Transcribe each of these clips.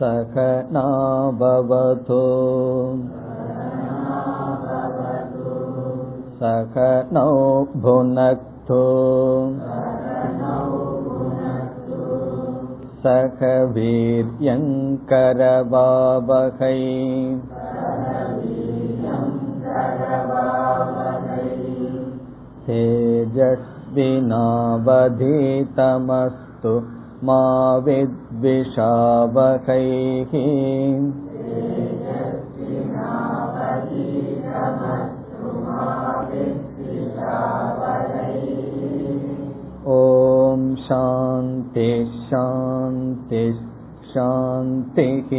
सख ना सख नो भुनक्थो सखभिर्यङ्कर वीर्यङ्करवावहै तेजस्विनाबीतमस्तु मा विद्विषावहैः ॐ शान्ति शान्ति शान्तिः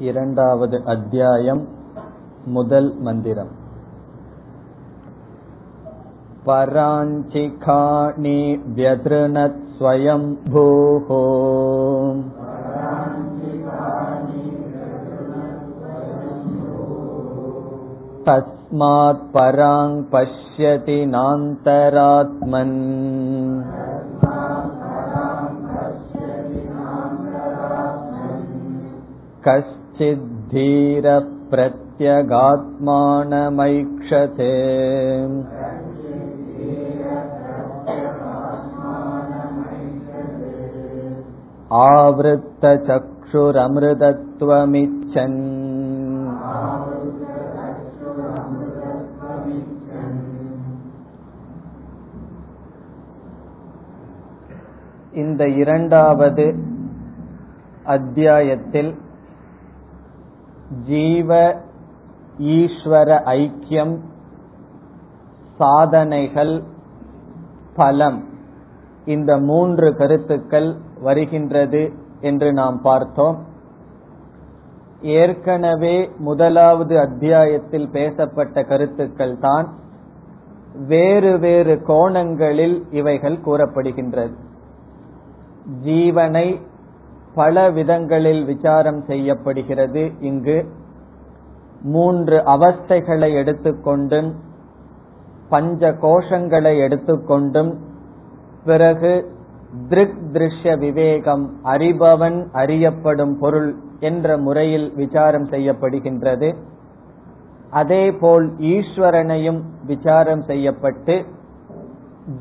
இரண்டாவது அத்தியாயம் முதல் மந்திரம் पराञ्चिखानि व्यधृणत् स्वयम्भूः तस्मात् पराङ् पश्यति नान्तरात्मन् कश्चिद्धीरः प्रत्यगात्मानमैक्षते आवृत्तचक्षुरमृतत्वमिच्छन् இந்த இரண்டாவது அத்தியாயத்தில் ஜீவ ஈஸ்வர ஐக்கியம் சாதனைகள் பலம். இந்த மூன்று கருத்துக்கள் வருகின்றது என்று நாம் பார்த்தோம். ஏற்கனவே முதலாவது அத்தியாயத்தில் பேசப்பட்ட கருத்துக்கள் தான் வேறு வேறு கோணங்களில் இவைகள் கூறப்படுகின்றது. ஜீவனை பல விதங்களில் விசாரம் செய்யப்படுகிறது. இங்கு மூன்று அவஸ்தைகளை எடுத்துக்கொண்டும் பஞ்ச கோஷங்களை எடுத்துக்கொண்டும் பிறகு திருக் திருஷ்ய விவேகம் அறிபவன் அறியப்படும் பொருள் என்ற முறையில் விசாரம் செய்யப்படுகின்றது. அதேபோல் ஈஸ்வரனையும் விசாரம் செய்யப்பட்டு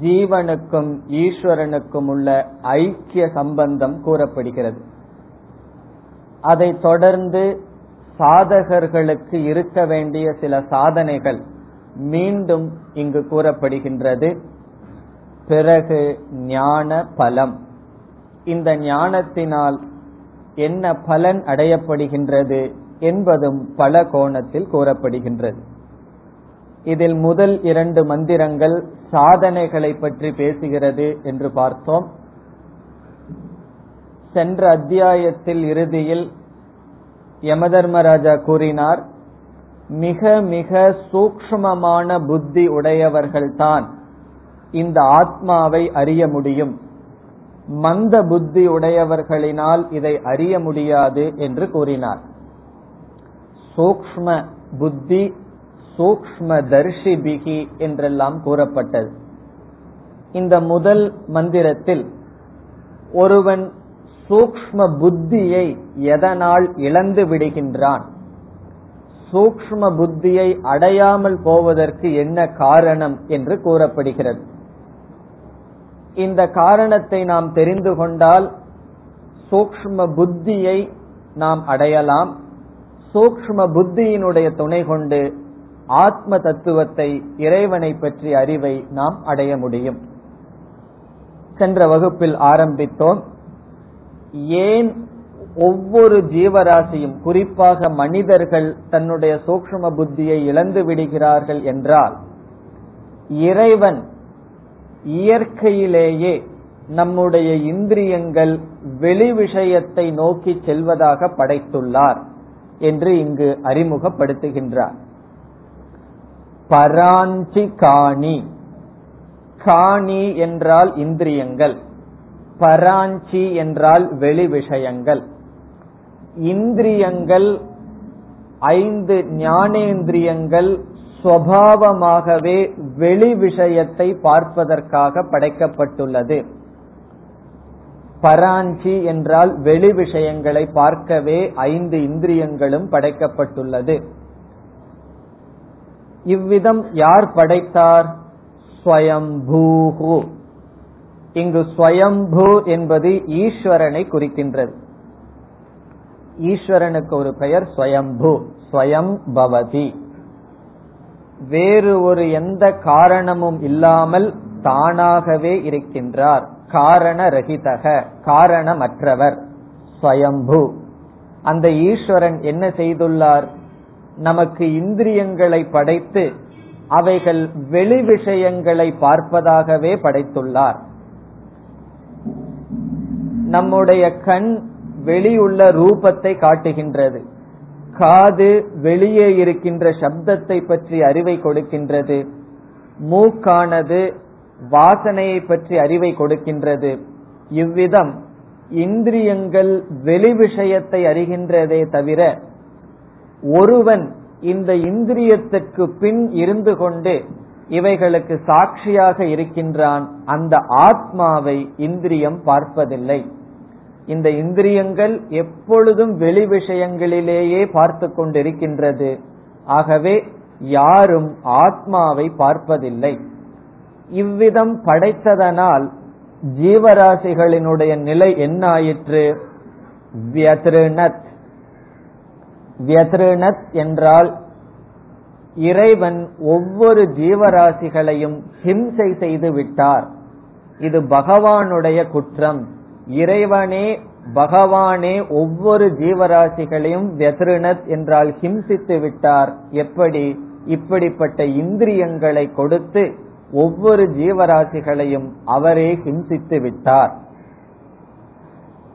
ஜீவனுக்கும் ஈஸ்வரனுக்கும் உள்ள ஐக்கிய சம்பந்தம் கூறப்படுகிறது. அதைத் தொடர்ந்து சாதகர்களுக்கு இருக்க வேண்டிய சில சாதனைகள் மீண்டும் இங்கு கூறப்படுகின்றது. பிறகு ஞான பலம். இந்த ஞானத்தினால் என்ன பலன் அடையப்படுகின்றது என்பதும் பல கோணத்தில் கூறப்படுகின்றது. இதில் முதல் இரண்டு மந்திரங்கள் சாதனைகளை பற்றி பேசுகிறது என்று பார்த்தோம். சென்ற அத்தியாயத்தில் இறுதியில் யமதர்மராஜா கூறினார் மிக மிக சூக்ஷ்மமான புத்தி உடையவர்கள்தான் இந்த ஆத்மாவை அறிய முடியும். மந்த புத்தி உடையவர்களினால் இதை அறிய முடியாது என்று கூறினார். சூக்ஷ்ம புத்தி சூக்ஷ்ம என்றெல்லாம் கூறப்பட்டது. இந்த முதல் மந்திரத்தில் ஒருவன் சூக்ஷ்ம புத்தியை எதனால் இழந்து விடுகின்றான்? சூக்ஷ்ம புத்தியை அடையாமல் போவதற்கு என்ன காரணம் என்று கூறப்படுகிறது. இந்த காரணத்தை நாம் தெரிந்து கொண்டால் சூக்ஷ்ம புத்தியை நாம் அடையலாம். சூக்ஷ்ம புத்தியினுடைய துணை கொண்டு ஆத்ம தத்துவத்தை இறைவனை பற்றிய அறிவை நாம் அடைய முடியும். சென்ற வகுப்பில் ஆரம்பித்தோம். ஏன் ஒவ்வொரு ஜீவராசியும் குறிப்பாக மனிதர்கள் தன்னுடைய சூக்ஷ்ம புத்தியை இழந்து விடுகிறார்கள் என்றால் இறைவன் இயற்கையிலேயே நம்முடைய இந்திரியங்கள் வெளி விஷயத்தை நோக்கி செல்வதாக படைத்துள்ளார் என்று இங்கு அறிமுகப்படுத்துகின்றார். பராஞ்சி காணி காணி என்றால் இந்திரியங்கள். பராஞ்சி என்றால் வெளி விஷயங்கள் இந்திரியங்கள் ஐந்து ஞானேந்திரியங்கள் சுவாவமாகவே வெளி விஷயத்தை பார்ப்பதற்காக படைக்கப்பட்டுள்ளது. பராஞ்சி என்றால் வெளி விஷயங்களை பார்க்கவே ஐந்து இந்திரியங்களும் படைக்கப்பட்டுள்ளது. இவ்விதம் யார் படைத்தார்? ஸ்வயம்பூஹு. இங்கு ஸ்வயம்பூ என்பது ஈஸ்வரனை குறிக்கின்றது. ஈஸ்வரனுக்கு ஒரு பெயர் ஸ்வயம்பூ ஸ்வயம் பவதி. வேறு ஒரு எந்த காரணமும் இல்லாமல் தானாகவே இருக்கின்றார். காரண ரகிதக காரணமற்றவர். ஸ்வயம்பு. அந்த ஈஸ்வரன் என்ன செய்துள்ளார்? நமக்கு இந்திரியங்களை படைத்து அவைகள் வெளி விஷயங்களை பார்ப்பதாகவே படைத்துள்ளார். நம்முடைய கண் வெளியுள்ள ரூபத்தை காட்டுகின்றது. காது வெளியே இருக்கின்ற சப்தத்தை பற்றி அறிவை கொடுக்கின்றது. மூக்கானது வாசனையை பற்றி அறிவை கொடுக்கின்றது. இவ்விதம் இந்திரியங்கள் வெளி விஷயத்தை அறிகின்றதே தவிர ஒருவன் இந்த இந்திரியத்திற்கு பின் இருந்து கொண்டு இவைகளுக்கு சாட்சியாக இருக்கின்றான் அந்த ஆத்மாவை இந்திரியம் பார்ப்பதில்லை. இந்த இந்திரியங்கள் எப்பொழுதும் வெளி விஷயங்களிலேயே பார்த்து கொண்டிருக்கின்றது. ஆகவே யாரும் ஆத்மாவை பார்ப்பதில்லை. இவ்விதம் படைத்ததனால் ஜீவராசிகளினுடைய நிலை என்ன ஆயிற்று வியத்ருணத். வியதிருணத் என்றால் இறைவன் ஒவ்வொரு ஜீவராசிகளையும் ஹிம்சை செய்து விட்டார். இது பகவானுடைய குற்றம். இறைவனே பகவானே ஒவ்வொரு ஜீவராசிகளையும் வெத்ருணத் என்றால் ஹிம்சித்து விட்டார். எப்படி? இப்படிப்பட்ட இந்திரியங்களை கொடுத்து ஒவ்வொரு ஜீவராசிகளையும் அவரே ஹிம்சித்து விட்டார்.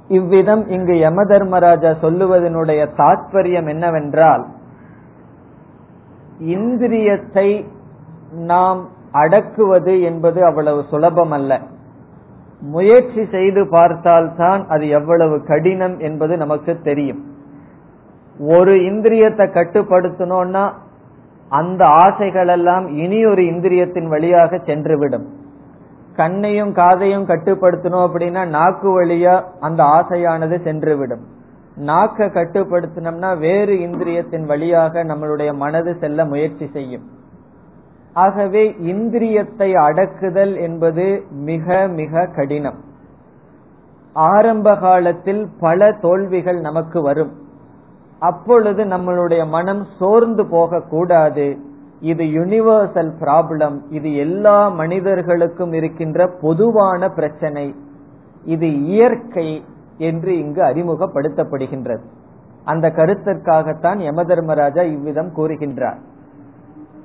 இவ்விதம் இங்கு யம தர்மராஜா சொல்லுவதனுடைய தாற்பயம் என்னவென்றால் இந்திரியத்தை நாம் அடக்குவது என்பது அவ்வளவு சுலபம் அல்ல முயற்சி செய்து பார்த்தால்தான் அது எவ்வளவு கடினம் என்பது நமக்கு தெரியும். ஒரு இந்திரியத்தை கட்டுப்படுத்தணும்னா அந்த ஆசைகள் எல்லாம் இனி ஒரு இந்திரியத்தின் வழியாக சென்றுவிடும். கண்ணையும் காதையும் கட்டுப்படுத்தணும் அப்படின்னா நாக்கு வழியா அந்த ஆசையானது சென்றுவிடும். நாக்க கட்டுப்படுத்தினோம்னா வேறு இந்திரியத்தின் வழியாக நம்மளுடைய மனது செல்ல முயற்சி செய்யும். ஆகவே இந்திரியத்தை அடக்குதல் என்பது மிக மிக கடினம். ஆரம்ப காலத்தில் பல தோல்விகள் நமக்கு வரும். அப்பொழுது நம்மளுடைய மனம் சோர்ந்து போகக்கூடாது. இது யுனிவர்சல் ப்ராப்ளம் இது எல்லா மனிதர்களுக்கும் இருக்கின்ற பொதுவான பிரச்சனை. இது இயற்கை என்று இங்கு அறிமுகப்படுத்தப்படுகின்றது. அந்த கருத்திற்காகத்தான் யம தர்மராஜா இவ்விதம் கூறுகின்றார்.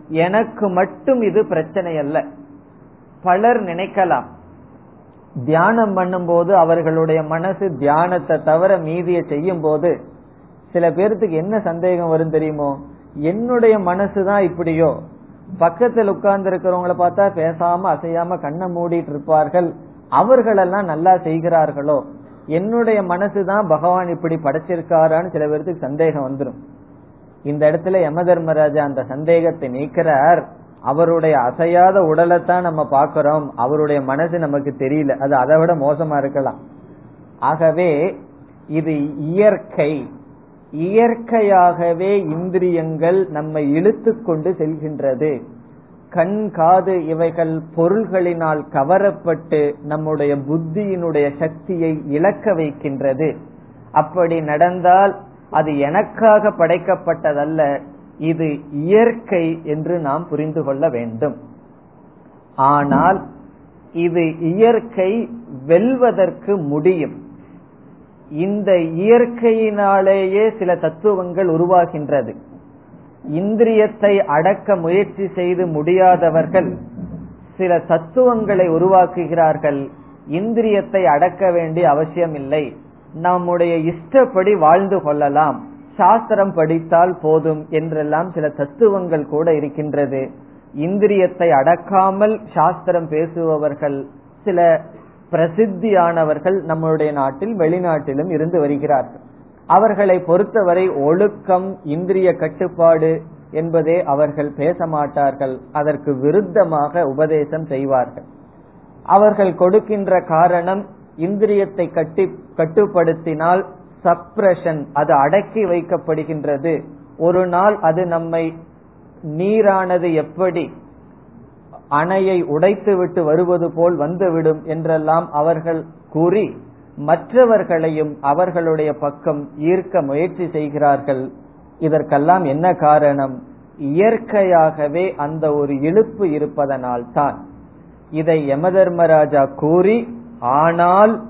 எனக்கு மட்டும் இது பிரச்சனை அல்ல பலர் நினைக்கலாம். தியானம் பண்ணும்போது அவர்களுடைய மனசு தியானத்தை தவிர மீதியை செய்யும் போது சில பேர்த்துக்கு என்ன சந்தேகம் வரும் தெரியுமோ? என்னுடைய மனசுதான் இப்படியோ? பக்கத்தில் உட்கார்ந்து இருக்கிறவங்கள பார்த்தா பேசாம அசையாம கண்ணை மூடிட்டு இருப்பார்கள். அவர்களெல்லாம் நல்லா செய்கிறார்களோ? என்னுடைய மனசுதான் பகவான் இப்படி படைச்சிருக்காரான்னு சில பேருக்கு சந்தேகம் வந்துடும் இந்த இடத்துல யம தர்மராஜா அந்த சந்தேகத்தை நீக்கிறார். அவருடைய அசையாத உடலைத்தான் நம்ம பாக்கிறோம் அவருடைய மனசு நமக்கு தெரியல. அது அதை விட மோசமா இருக்கலாம். ஆகவே இது இயற்கை. இயற்கையாகவே இந்திரியங்கள் நம்மை இழுத்து கொண்டு செல்கின்றது. கண் காது இவைகள் பொருள்களினால் கவரப்பட்டு நம்முடைய புத்தியினுடைய சக்தியை இழக்க வைக்கின்றது. அப்படி நடந்தால் அது எனக்காக படைக்கப்பட்டதல்ல இது இயற்கை என்று நாம் புரிந்து கொள்ள வேண்டும். ஆனால் இது இயற்கை வெல்வதற்கு முடியும். இந்த இயற்கையினாலேயே சில தத்துவங்கள் உருவாகின்றது. இந்திரியத்தை அடக்க முயற்சி செய்து முடியாதவர்கள் சில தத்துவங்களை உருவாக்குகிறார்கள். இந்திரியத்தை அடக்க வேண்டிய அவசியம் இல்லை நம்முடைய இஷ்டப்படி வாழ்ந்து கொள்ளலாம். சாஸ்திரம் படித்தால் போதும் என்றெல்லாம் சில தத்துவங்கள் கூட இருக்கின்றது. இந்திரியத்தை அடக்காமல் சாஸ்திரம் பேசுபவர்கள் சில பிரசித்தியானவர்கள் நம்முடைய நாட்டில் வெளிநாட்டிலும் இருந்து வருகிறார்கள். அவர்களை பொறுத்தவரை ஒழுக்கம் இந்திரிய கட்டுப்பாடு என்பதே அவர்கள் பேச மாட்டார்கள் அதற்கு விருத்தமாக உபதேசம் செய்வார்கள். அவர்கள் கொடுக்கின்ற காரணம் இந்திரியத்தை கட்டி கட்டுப்படுத்தினால் சப்ரஷன் அது அடக்கி வைக்கப்படுகின்றது. ஒரு நாள் அது நம்மை நீரானது எப்படி அணையை உடைத்துவிட்டு வருவது போல் வந்துவிடும் என்றெல்லாம் அவர்கள் கூறி மற்றவர்களையும் அவர்களுடைய பக்கம் ஈர்க்க முயற்சி செய்கிறார்கள். இதற்கெல்லாம் என்ன காரணம்? இயற்கையாகவே அந்த ஒரு இழுப்பு இருப்பதனால் தான். இதை யமதர்மராஜா கூறி ஆனால்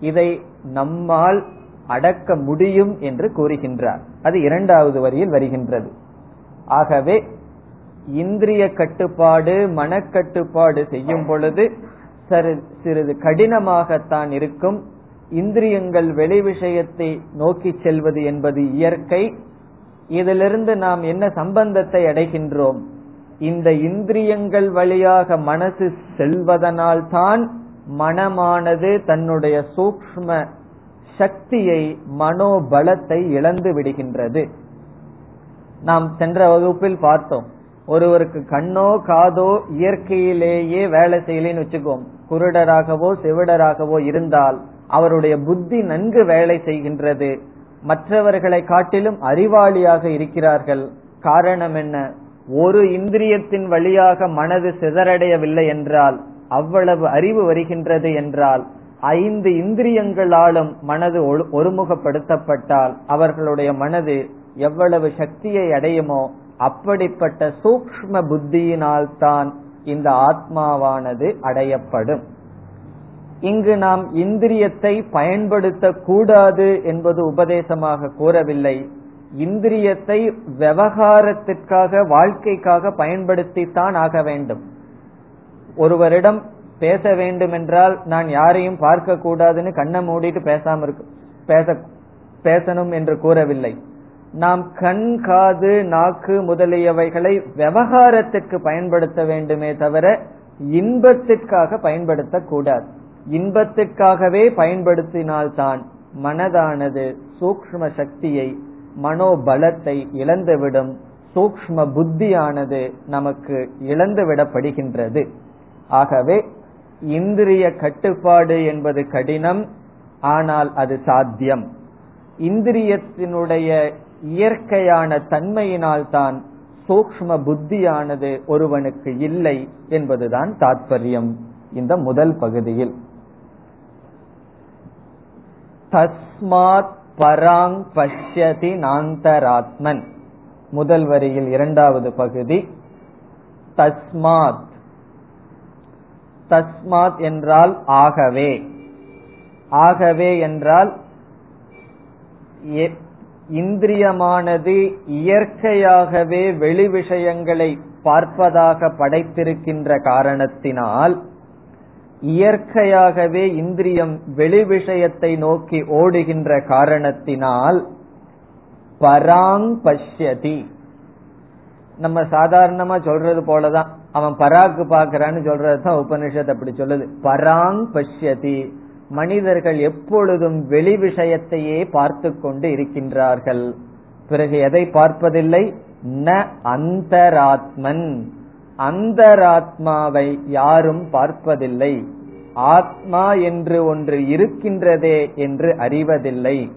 இதை நம்மால் அடக்க முடியும் என்று கூறுகின்றார். அது இரண்டாவது வரியில் வருகின்றது. ஆகவே இந்திரிய கட்டுப்பாடு மனக்கட்டுப்பாடு செய்யும் பொழுது சிறிது கடினமாகத்தான் இருக்கும். இந்திரியங்கள் வெளி விஷயத்தை நோக்கி செல்வது என்பது இயற்கை. இதிலிருந்து நாம் என்ன சம்பந்தத்தை அடைகின்றோம்? இந்த இந்திரியங்கள் வழியாக மனசு செல்வதனால் தான் மனமானது தன்னுடைய சூக்ம சக்தியை மனோபலத்தை இழந்து விடுகின்றது. நாம் சென்ற வகுப்பில் பார்த்தோம். ஒருவருக்கு கண்ணோ காதோ இயற்கையிலேயே வேலை செய்யலன்னு வச்சுக்கோம். குருடராகவோ செவிடராகவோ இருந்தால் அவருடைய புத்தி நன்கு வேலை செய்கின்றது. மற்றவர்களை காட்டிலும் அறிவாளியாக இருக்கிறார்கள். காரணம் என்ன? ஒரு இந்திரியத்தின் வழியாக மனது சிதறடையவில்லை என்றால் அவ்வளவு அறிவு வருகின்றது என்றால் ஐந்து இந்திரியங்களாலும் மனது ஒருமுகப்படுத்தப்பட்டால் அவர்களுடைய மனது எவ்வளவு சக்தியை அடையுமோ அப்படிப்பட்ட சூக்ம புத்தியினால்தான் இந்த ஆத்மாவானது அடையப்படும். இங்கு நாம் இந்திரியத்தை பயன்படுத்தக்கூடாது என்பது உபதேசமாக கூறவில்லை. இந்திரியத்தை விவகாரத்திற்காக வாழ்க்கைக்காக பயன்படுத்தித்தான் ஆக வேண்டும். ஒருவரிடம் பேச வேண்டும் என்றால் நான் யாரையும் பார்க்க கூடாதுன்னு கண்ணை மூடிட்டு பேசாம இருக்கு பேச பேசணும் என்று கூறவில்லை. நாம் கண் காது நாக்கு முதலியவைகளை விவகாரத்திற்கு பயன்படுத்த வேண்டுமே தவிர இன்பத்திற்காக பயன்படுத்தக்கூடாது. இன்பத்திற்காகவே பயன்படுத்தினால்தான் மனதானது சூக்ம சக்தியை மனோபலத்தை இழந்துவிடும். சூக்ம புத்தியானது நமக்கு இழந்துவிடப்படுகின்றது. ஆகவே இந்திரிய கட்டுப்பாடு என்பது கடினம் ஆனால் அது சாத்தியம். இந்திரியத்தினுடைய இயற்கையான தன்மையினால் தான் சூக்ம புத்தியானது ஒருவனுக்கு இல்லை என்பதுதான் தாத்பரியம் இந்த முதல் பகுதியில். தஸ்மாத் பராங் பஷ்யதி நாந்தராத்மன். முதல் வரியில் இரண்டாவது பகுதி. தஸ்மாத். தஸ்மாத் என்றால் ஆகவே. ஆகவே என்றால் இந்திரியமானது இயற்கையாகவே வெளி விஷயங்களை பார்ப்பதாக படைத்திருக்கின்ற காரணத்தினால் இயற்கையாகவே இந்திரியம் வெளி விஷயத்தை நோக்கி ஓடுகின்ற காரணத்தினால் பராங் பஷ்யதி. நம்ம சாதாரணமா சொல்றது போலதான். அவன் பராக்கு பாக்குறான்னு சொல்றதுதான் உபனிஷத் அப்படி சொல்லுது. பராங் பஷ்யதி. மனிதர்கள் எப்பொழுதும் வெளி விஷயத்தையே பார்த்து கொண்டு இருக்கின்றார்கள். பிறகு எதை பார்ப்பதில்லை? ந அந்தராத்மன். அந்தராத்மாவை யாரும் பார்ப்பதில்லை. ஆத்மா என்று ஒன்று இருக்கின்றதே என்று அறிவதில்லை.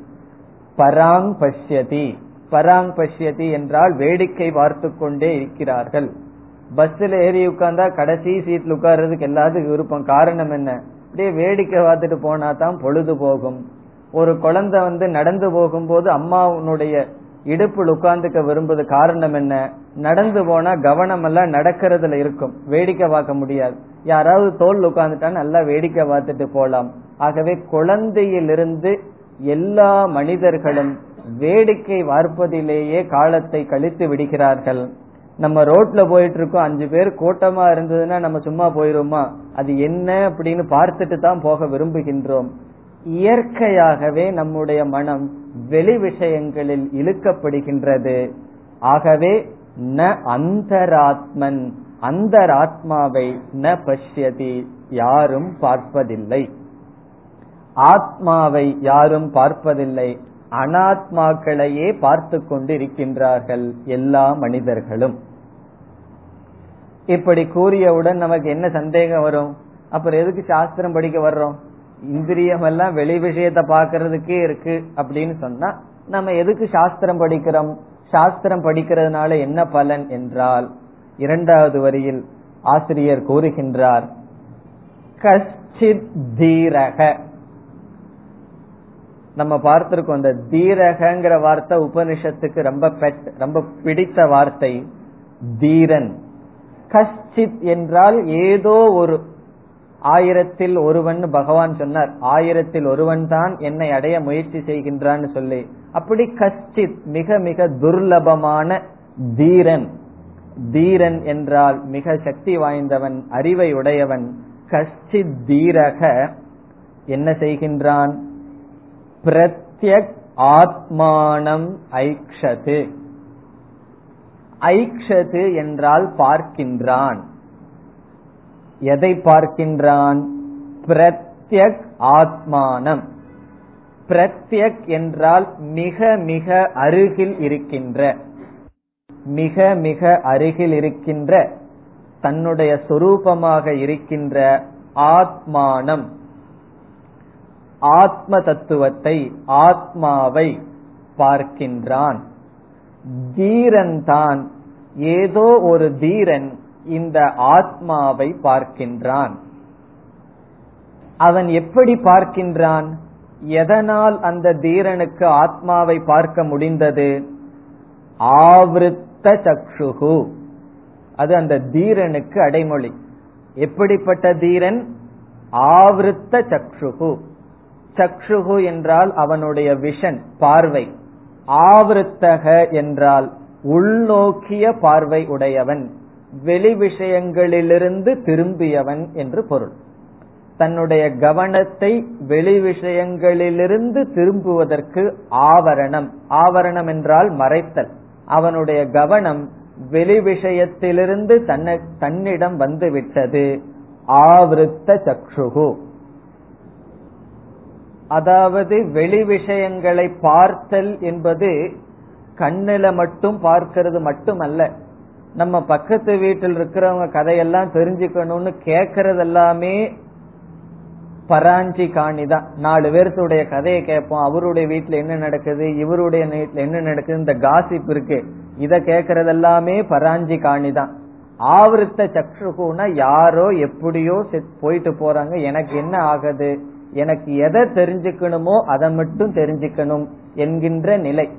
பராங் பஷ்யதி. பராங் பஷ்யதி என்றால் வேடிக்கை பார்த்து கொண்டே இருக்கிறார்கள். பஸ்ல ஏறி உட்கார்ந்தா கடைசி சீட்ல உட்கார்றதுக்கு எல்லாத்துக்கும் விருப்பம். காரணம் என்ன? அப்படியே வேடிக்கை பார்த்துட்டு போனா தான் பொழுது போகும். ஒரு குழந்தை வந்து நடந்து போகும்போது அம்மாவுடைய இடுப்பில் உட்கார்ந்துக்க விரும்புவது காரணம் என்ன? நடந்து போனா கவனம் எல்லாம் நடக்கிறதுல இருக்கும். வேடிக்கை பார்க்க முடியாது. யாராவது தோல் உட்கார்ந்துட்டா நல்லா வேடிக்கை பார்த்துட்டு போலாம். ஆகவே குழந்தையிலிருந்து எல்லா மனிதர்களும் வேடிக்கை பார்ப்பதிலேயே காலத்தை கழித்து விடுகிறார்கள். நம்ம ரோட்ல போயிட்டு இருக்கோம் அஞ்சு பேர் கூட்டமா இருந்ததுன்னா நம்ம சும்மா போயிருமா அது என்ன அப்படின்னு பார்த்துட்டு தான் போக விரும்புகின்றோம். இயற்கையாகவே நம்முடைய மனம் வெளி விஷயங்களில் இழுக்கப்படுகின்றது. ஆகவே ந அந்தராத்மன் அந்தராத்மாவை ந பஷ்யதி யாரும் பார்ப்பதில்லை. ஆத்மாவை யாரும் பார்ப்பதில்லை. அனாத்மாக்களையே பார்த்து கொண்டு இருக்கின்றார்கள் எல்லா மனிதர்களும். இப்படி கூறியவுடன் நமக்கு என்ன சந்தேகம் வரும்? அப்புறம் எதுக்கு சாஸ்திரம் படிக்க வர்றோம்? இந்திரியம் எல்லாம் வெளி விஷயத்தை பாக்குறதுக்கே இருக்கு அப்படின்னு சொன்னா நம்ம எதுக்கு சாஸ்திரம் படிக்கிறோம்? சாஸ்திரம் படிக்கிறதுனால என்ன பலன் என்றால் இரண்டாவது வரியில் ஆசிரியர் கூறுகின்றார் கஷ்டித் தீரக. நம்ம பார்த்திருக்கோம் அந்த தீரகங்கிற வார்த்தை உபனிஷத்துக்கு ரொம்ப பெட் ரொம்ப பிடித்த வார்த்தை தீரன். கஷ்டித் என்றால் ஏதோ ஒரு ஆயிரத்தில் ஒருவன் பகவான் சொன்னார். ஆயிரத்தில் ஒருவன் தான் என்னை அடைய முயற்சி செய்கின்றான்னு சொல்லி. அப்படி கஷ்டித் மிக மிக துர்லபமான தீரன். தீரன் என்றால் மிக சக்தி வாய்ந்தவன் அறிவை உடையவன். கஷ்டித் தீரக என்ன செய்கின்றான்? பிரத்யக் ஆத்மானம் ஐக்ஷது. ஐக்ஷது என்றால் பார்க்கின்றான். எதை பார்க்கின்றான்? பிரத்யக் ஆத்மானம். பிரத்யக் என்றால் மிக மிக அருகில் இருக்கின்ற. மிக மிக அருகில் இருக்கின்ற. தன்னுடைய சொரூபமாக இருக்கின்ற ஆத்மானம். ஆத்ம தத்துவத்தை ஆத்மாவை பார்க்கின்றான். தீரன் தான் ஏதோ ஒரு தீரன் இந்த ஆத்மாவை பார்க்கின்றான். அவன் எப்படி பார்க்கின்றான்? எதனால் அந்த தீரனுக்கு ஆத்மாவை பார்க்க முடிந்தது? ஆவருத்த சக்ஷுகு. அது அந்த தீரனுக்கு அடைமொழி. எப்படிப்பட்ட தீரன்? ஆவருத்த சக்ஷுகு. சக்ஷுகு என்றால் அவனுடைய விஷன் பார்வை. ஆவருத்தக என்றால் உள்நோக்கிய பார்வை உடையவன் வெளி விஷயங்களிலிருந்து திரும்பியவன் என்று பொருள். தன்னுடைய கவனத்தை வெளி விஷயங்களிலிருந்து திரும்புவதற்கு ஆவரணம். ஆவரணம் என்றால் மறைத்தல். அவனுடைய கவனம் வெளி விஷயத்திலிருந்து தன்னை தன்னிடம் வந்துவிட்டது. ஆவருத்த சக்ஷுகு. அதாவது வெளி விஷயங்களை பார்த்தல் என்பது கண்ணில மட்டும் பார்க்கிறது மட்டுமல்ல. நம்ம பக்கத்து வீட்டில் இருக்கிறவங்க கதையெல்லாம் தெரிஞ்சுக்கணும்னு கேட்கறது எல்லாமே பராஞ்சி காணி தான். நாலு பேர்த்துடைய கதையை கேட்போம். அவருடைய வீட்டுல என்ன நடக்குது? இவருடைய வீட்டுல என்ன நடக்குது? இந்த காசிப் இருக்கு. இத கேட்கறது எல்லாமே பராஞ்சி காணி தான். ஆவருத்த சக்ஷுகுனா யாரோ எப்படியோ போயிட்டு போறாங்க. எனக்கு என்ன ஆகுது? எனக்கு எதை தெரிஞ்சுக்கணுமோ அதை மட்டும் தெரிஞ்சுக்கணும் என்கின்ற நிலை.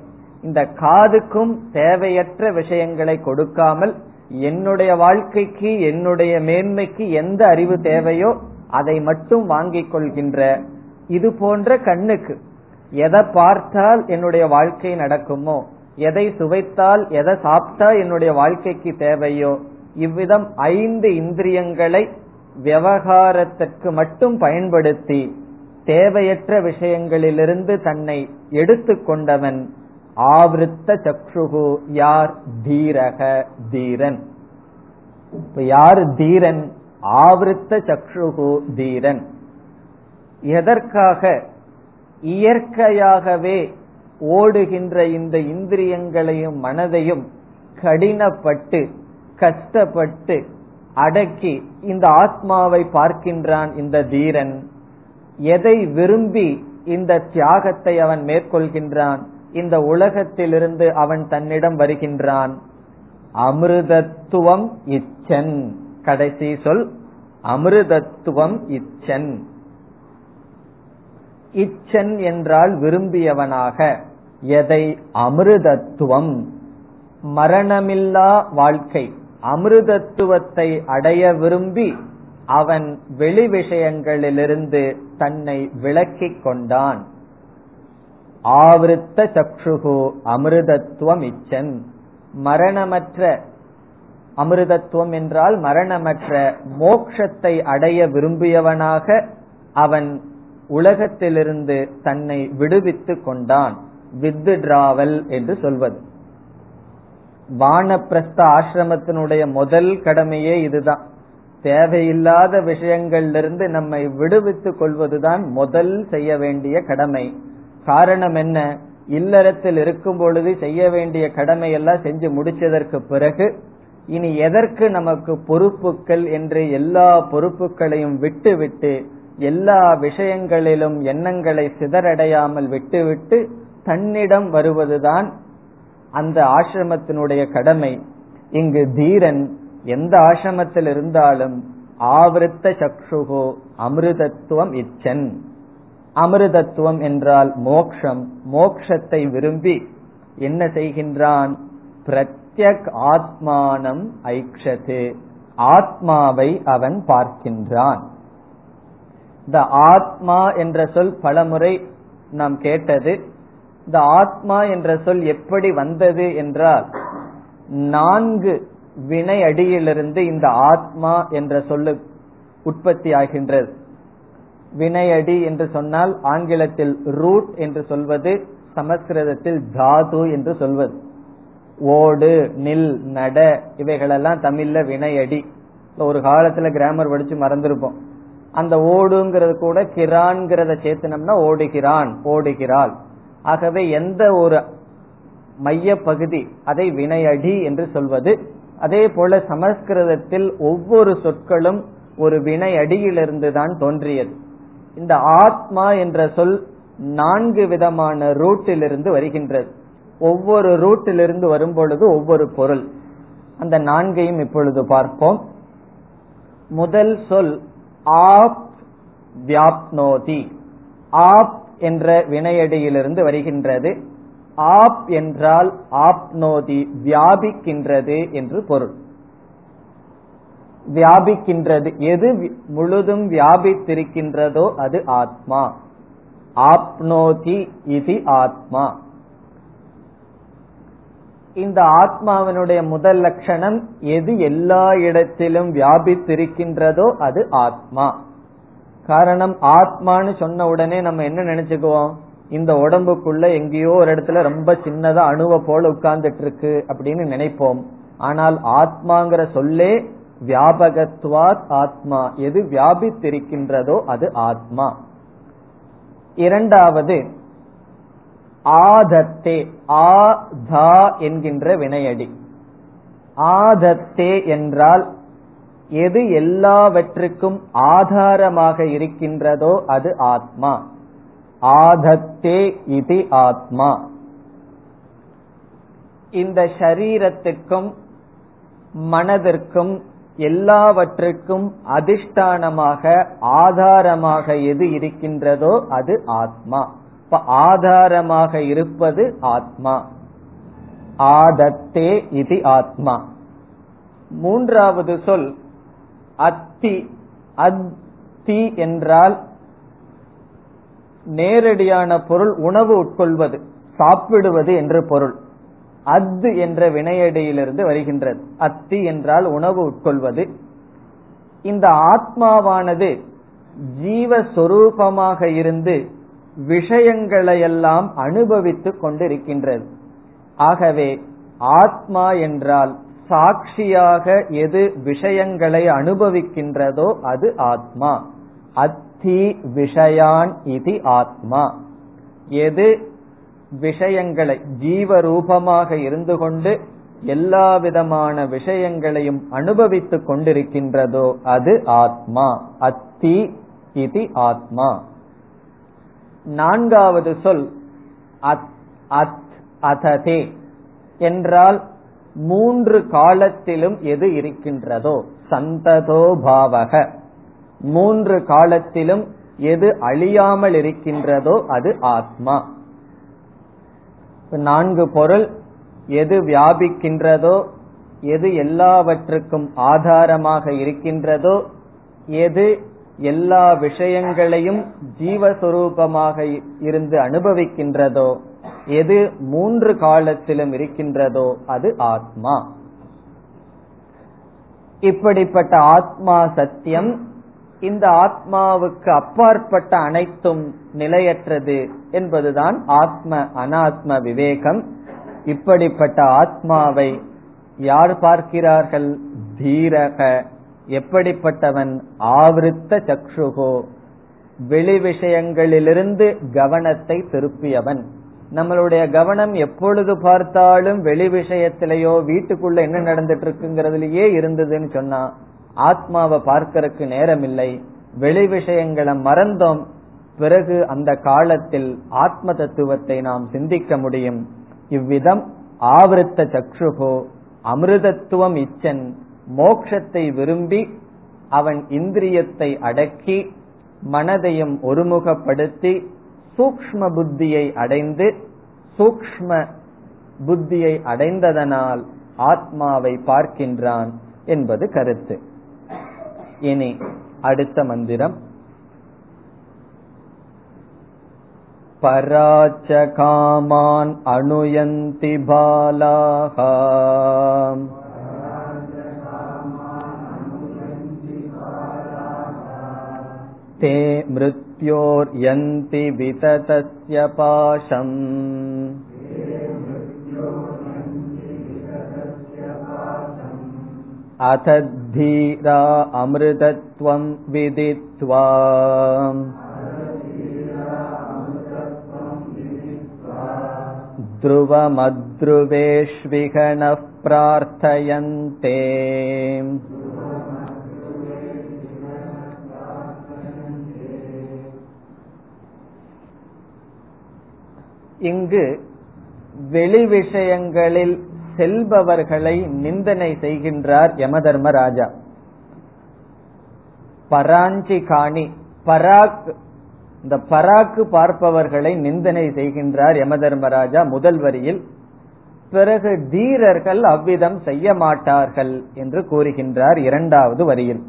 இந்த காதுக்கும் தேவையற்ற விஷயங்களை கொடுக்காமல் என்னுடைய வாழ்க்கைக்கு என்னுடைய மேன்மைக்கு எந்த அறிவு தேவையோ அதை மட்டும் வாங்கிக் கொள்கின்ற இது போன்ற கண்ணுக்கு எதை பார்த்தால் என்னுடைய வாழ்க்கை நடக்குமோ எதை சுவைத்தால் எதை சாப்பிட்டா என்னுடைய வாழ்க்கைக்கு தேவையோ இவ்விதம் ஐந்து இந்திரியங்களை விவகாரத்திற்கு மட்டும் பயன்படுத்தி தேவையற்ற விஷயங்களிலிருந்து தன்னை எடுத்துக்கொண்டவன் ஆவிருத்த சக்ஷுகு யார் தீரக தீரன்? இப்ப யார் தீரன்? ஆவிருத்த சக்ஷுகு தீரன். எதற்காக? இயற்கையாகவே ஓடுகின்ற இந்த இந்திரியங்களையும் மனதையும் கடினப்பட்டு கஷ்டப்பட்டு அடக்கி இந்த ஆத்மாவை பார்க்கின்றான் இந்த தீரன். எதை விரும்பி இந்த தியாகத்தை அவன் மேற்கொள்கின்றான்? இந்த உலகத்திலிருந்து அவன் தன்னிடம் வருகின்றான். அமிர்தத்துவம் இச்சன். கடைசி சொல் அமிர்தத்துவம் இச்சன். இச்சன் என்றால் விரும்பியவனாக. எதை? அமிர்தத்துவம். மரணமில்லா வாழ்க்கை. அமிர்தத்துவத்தை அடைய விரும்பி அவன் வெளி விஷயங்களிலிருந்து தன்னை விலக்கிக் கொண்டான். ஆவிருத்த சக்ஷுகு அமிர்தத்துவம் இச்சன். மரணமற்ற அமிர்தத்துவம் என்றால் மரணமற்ற மோக்ஷத்தை அடைய விரும்பியவனாக அவன் உலகத்திலிருந்து தன்னை விடுவித்துக் கொண்டான். வித்து டிராவல் என்று சொல்வது. வானப்பிரஸ்த ஆசிரமத்தினுடைய முதல் கடமையே இதுதான். தேவையில்லாத விஷயங்களிலிருந்து நம்மை விடுவித்துக் கொள்வதுதான் முதல் செய்ய வேண்டிய கடமை. காரணம் என்ன? இல்லறத்தில் இருக்கும் பொழுது செய்ய வேண்டிய கடமை எல்லாம் செஞ்சு முடிச்சதற்கு பிறகு இனி எதற்கு நமக்கு பொறுப்புகள் என்று எல்லா பொறுப்புகளையும் விட்டுவிட்டு எல்லா விஷயங்களிலும் எண்ணங்களை சிதறடையாமல் விட்டுவிட்டு தன்னிடம் வருவதுதான் அந்த ஆசிரமத்தினுடைய கடமை. இங்கு தீரன் எந்த ஆசிரமத்தில் இருந்தாலும் ஆவருத்த சக்ஷுகோ அமிர்தத்துவம் இச்சன். அமிர்தத்துவம் என்றால் மோக்ஷம். மோக்ஷத்தை விரும்பி என்ன செய்கின்றான்? பிரத்யக் ஆத்மானம் ஐக்ஷது. ஆத்மாவை அவன் பார்க்கின்றான். இந்த ஆத்மா என்ற சொல் பலமுறை நாம் கேட்டது. இந்த ஆத்மா என்ற சொல் எப்படி வந்தது என்றால் நான்கு வினை அடியிலிருந்து இந்த ஆத்மா என்ற சொல்லு உற்பத்தி ஆகின்றது. வினையடி என்று சொன்னால் ஆங்கிலத்தில் ரூட் என்று சொல்வது சமஸ்கிருதத்தில் தாது என்று சொல்வது. ஓடு நில் நட இவைகளெல்லாம் தமிழ்ல வினையடி ஒரு காலத்துல கிராமர் படிச்சு மறந்துருப்போம். அந்த ஓடுங்கிறது கூட கிரான்கிறத சேர்த்தனம்னா ஓடுகிறான் ஓடுகிறாள். ஆகவே எந்த ஒரு மைய பகுதி அதை வினையடி என்று சொல்வது. அதே போல சமஸ்கிருதத்தில் ஒவ்வொரு சொற்களும் ஒரு வினை அடியிலிருந்து தான் தோன்றியது. இந்த ஆத்மா என்ற சொல் நான்கு விதமான ரூட்டிலிருந்து வருகின்றது. ஒவ்வொரு ரூட்டிலிருந்து வரும் பொழுது ஒவ்வொரு பொருள். அந்த நான்கையும் இப்பொழுது பார்ப்போம். முதல் சொல் ஆப் வியாப்னோதி. ஆப் என்ற வினையடியிலிருந்து வருகின்றது. ஆப் என்றால் ஆப்னோதி வியாபிக்கின்றது என்று பொருள். வியாபிக்கின்றது எது முழுதும் வியாபித்திருக்கின்றதோ அது ஆத்மா. ஆப்னோதி இது ஆத்மா. இந்த ஆத்மாவினுடைய முதல் லட்சணம் எது எல்லா இடத்திலும் வியாபித்திருக்கின்றதோ அது ஆத்மா. காரணம் ஆத்மான்னு சொன்ன உடனே நம்ம என்ன நினைச்சுக்குவோம்? இந்த உடம்புக்குள்ள எங்கேயோ ஒரு இடத்துல ரொம்ப சின்னதா அணுவை போல உட்கார்ந்துட்டு இருக்கு அப்படின்னு நினைப்போம். ஆனால் ஆத்மாங்கிற சொல்லே வியாபகத்துவாத் ஆத்மா. எது வியாபித்திருக்கின்றதோ அது ஆத்மா. இரண்டாவது ஆதத்தே ஆதா என்கின்ற வினையடி. ஆதத்தே என்றால் எது எல்லாவற்றுக்கும் ஆதாரமாக இருக்கின்றதோ அது ஆத்மா. ஆதத்தே இது ஆத்மா. இந்த சரீரத்துக்கும் மனதிற்கும் எல்லாவற்றுக்கும் அதிஷ்டானமாக ஆதாரமாக எது இருக்கின்றதோ அது ஆத்மா. இப்ப ஆதாரமாக இருப்பது ஆத்மா. ஆதத்தே இது ஆத்மா. மூன்றாவது சொல் அத்தி அத்தி என்றால் நேரடியான பொருள் உணவு உட்கொள்வது சாப்பிடுவது என்று பொருள். அத்து என்ற வினையடியிலிருந்து வருகின்றது. அத்தி என்றால் உணவு உட்கொள்வது. இந்த ஆத்மாவானது ஜீவஸ்வரூபமாக இருந்து விஷயங்களையெல்லாம் அனுபவித்துக் கொண்டிருக்கின்றது. ஆகவே ஆத்மா என்றால் சாட்சியாக எது விஷயங்களை அனுபவிக்கின்றதோ அது ஆத்மா. அத்தி விஷயான் இது ஆத்மா. எது விஷயங்களை ஜீவரூபமாக இருந்து கொண்டு எல்லா விதமான விஷயங்களையும் அனுபவித்துக் கொண்டிருக்கின்றதோ அது ஆத்மா. அத்தி இது ஆத்மா. நான்காவது சொல் அத் அத் அததே. என்றால் மூன்று காலத்திலும் எது இருக்கின்றதோ? சந்ததோ பாவக. மூன்று காலத்திலும் எது அழியாமல் இருக்கின்றதோ அது ஆத்மா. நான்கு பொருள் எது வியாபிக்கின்றதோ எது எல்லாவற்றுக்கும் ஆதாரமாக இருக்கின்றதோ எது எல்லா விஷயங்களையும் ஜீவஸ்வரூபமாக இருந்து அனுபவிக்கின்றதோ எது மூன்று காலத்திலும் இருக்கின்றதோ அது ஆத்மா. இப்படிப்பட்ட ஆத்மா சத்தியம் இந்த ஆத்மாவுக்கு அப்பாற்பட்ட அனைத்தும் நிலையற்றது என்பதுதான் ஆத்ம அனாத்ம விவேகம். இப்படிப்பட்ட ஆத்மாவை யார் பார்க்கிறார்கள்? தீரக எப்படிப்பட்டவன்? ஆவிருத்த சக்ஷுகோ. வெளி விஷயங்களிலிருந்து கவனத்தை திருப்பியவன். நம்மளுடைய கவனம் எப்பொழுது பார்த்தாலும் வெளி விஷயத்திலேயோ வீட்டுக்குள்ள என்ன நடந்துட்டு இருக்குங்கிறதுலயே இருந்ததுன்னு சொன்னா ஆத்மாவை பார்க்கறதுக்கு நேரம் இல்லை வெளி விஷயங்களை மறந்தோம். பிறகு அந்த காலத்தில் ஆத்ம தத்துவத்தை நாம் சிந்திக்க முடியும். இவ்விதம் ஆவருத்த சக்ஷுகோ அமிர்தத்துவம் இச்சன் மோக்ஷத்தை விரும்பி அவன் இந்திரியத்தை அடக்கி மனதையும் ஒருமுகப்படுத்தி சூக்ம புத்தியை அடைந்து சூக்ம புத்தியை அடைந்ததனால் ஆத்மாவை பார்க்கின்றான் என்பது கருத்து இனி அடுத்த மந்திரம் पराच कामान् अनुयन्ति बालाः ते मृत्योर्यन्ति विततस्य पाशम् अथ धीरा अमृतत्वं विदित्वा ध्रुवमध्रुवेष्विह नः प्रार्थयन्ते இங்கு வெளி விஷயங்களில் செல்பவர்களை நிந்தனை செய்கின்றார் யமதர்மராஜா. பராஞ்சி காணி பராக் இந்த பராக்கு பார்ப்பவர்களை நிந்தனை செய்கின்றார் யமதர்மராஜா முதல் வரியில். பிறகு தீரர்கள் அவ்விதம் செய்ய மாட்டார்கள் என்று கூறுகின்றார் இரண்டாவது வரியில்.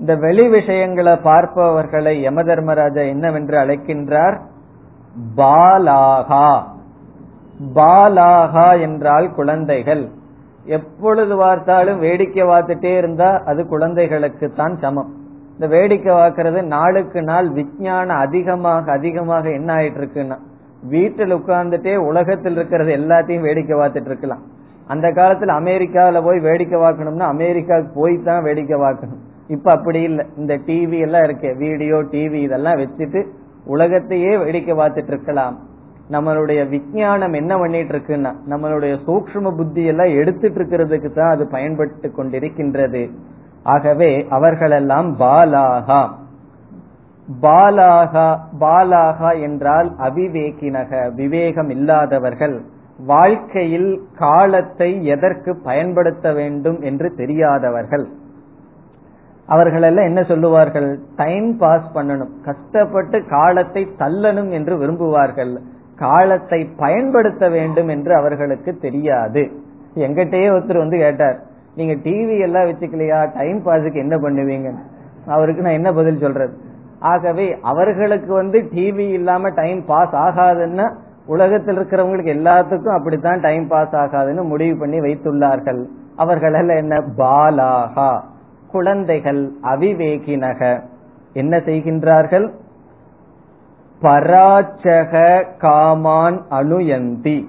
இந்த வெளி விஷயங்களை பார்ப்பவர்களை யமதர்மராஜா என்னவென்று அழைக்கின்றார்? பாலாகா. பாலாகா என்றால் குழந்தைகள். எப்பொழுது பார்த்தாலும் வேடிக்கை பார்த்துட்டே இருந்தா அது குழந்தைகளுக்கு தான் சமம். இந்த வேடிக்கை பார்க்கறது நாளுக்கு நாள் விஞ்ஞானம் அதிகமாக அதிகமாக என்ன ஆயிட்டு இருக்குன்னா வீட்டில் உட்கார்ந்துட்டே உலகத்தில் இருக்கிறது எல்லாத்தையும் வேடிக்கை பார்த்துட்டு இருக்கலாம். அந்த காலத்துல அமெரிக்காவில போய் வேடிக்கை பார்க்கணும்னா அமெரிக்காவுக்கு போய் தான் வேடிக்கை பார்க்கணும். இப்ப அப்படி இல்லை. இந்த டிவி எல்லாம் இருக்கு வீடியோ டிவி இதெல்லாம் வச்சுட்டு உலகத்தையே வேடிக்கை பார்த்துட்டு இருக்கலாம் நம்மளுடைய விஞ்ஞானம் என்ன பண்ணிட்டு இருக்குன்னா நம்மளுடைய சூக்ஷ்ம புத்தி எல்லாம் எடுத்துட்டு இருக்கிறதுக்கு தான் அது பயன்பட்டு கொண்டிருக்கின்றது. ஆகவே அவர்களெல்லாம் பாலாகா. பாலாகா பாலாகா என்றால் அவிவேகினக விவேகம் இல்லாதவர்கள். வாழ்க்கையில் காலத்தை எதற்கு பயன்படுத்த வேண்டும் என்று தெரியாதவர்கள். அவர்களெல்லாம் என்ன சொல்லுவார்கள்? டைம் பாஸ் பண்ணணும். கஷ்டப்பட்டு காலத்தை தள்ளணும் என்று விரும்புவார்கள். காலத்தை பயன்படுத்த வேண்டும் என்று அவர்களுக்கு தெரியாது. எங்கிட்டயே ஒருத்தர் வந்து கேட்டார் நீங்க டிவி எல்லாம் வச்சுக்கலையா? டைம் பாஸுக்கு என்ன பண்ணுவீங்க? அவருக்கு நான் என்ன பதில் சொல்றது? ஆகவே அவர்களுக்கு வந்து டிவி இல்லாம டைம் பாஸ் ஆகாதுன்னா உலகத்தில் இருக்கிறவங்களுக்கு எல்லாத்துக்கும் அப்படித்தான் டைம் பாஸ் ஆகாதுன்னு முடிவு பண்ணி வைத்துள்ளார்கள். அவர்களெல்லாம் என்ன? பாலாகா. குழந்தைகள் அவிவேகினக. என்ன செய்கின்றார்கள்? பராச்சக காமான் அணுயந்தி.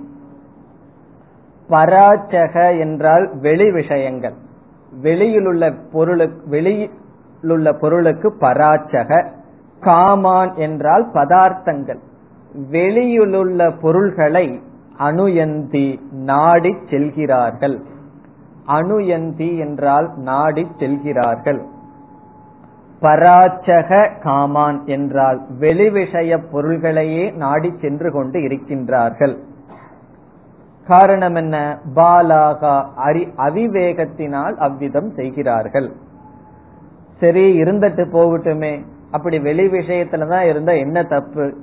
பராச்சக என்றால் வெளி விஷயங்கள். வெளியிலுள்ள பொருளுக்கு வெளியிலுள்ள பொருளுக்கு பராச்சக. காமான் என்றால் பதார்த்தங்கள். வெளியிலுள்ள பொருள்களை அணுயந்தி நாடி செல்கிறார்கள். அணுயந்தி என்றால் நாடி செல்கிறார்கள். பராச்சக காமான் என்றால் வெளி விஷய பொருள்களையே நாடி சென்று கொண்டு இருக்கின்றார்கள். காரணம் என்ன பாலாகா அரி அவிவேகத்தினால் அவ்விதம் செய்கிறார்கள். சரி இருந்துட்டு போகட்டுமே. அப்படி வெளி விஷயத்துலதான் இருந்தா என்ன தப்பு?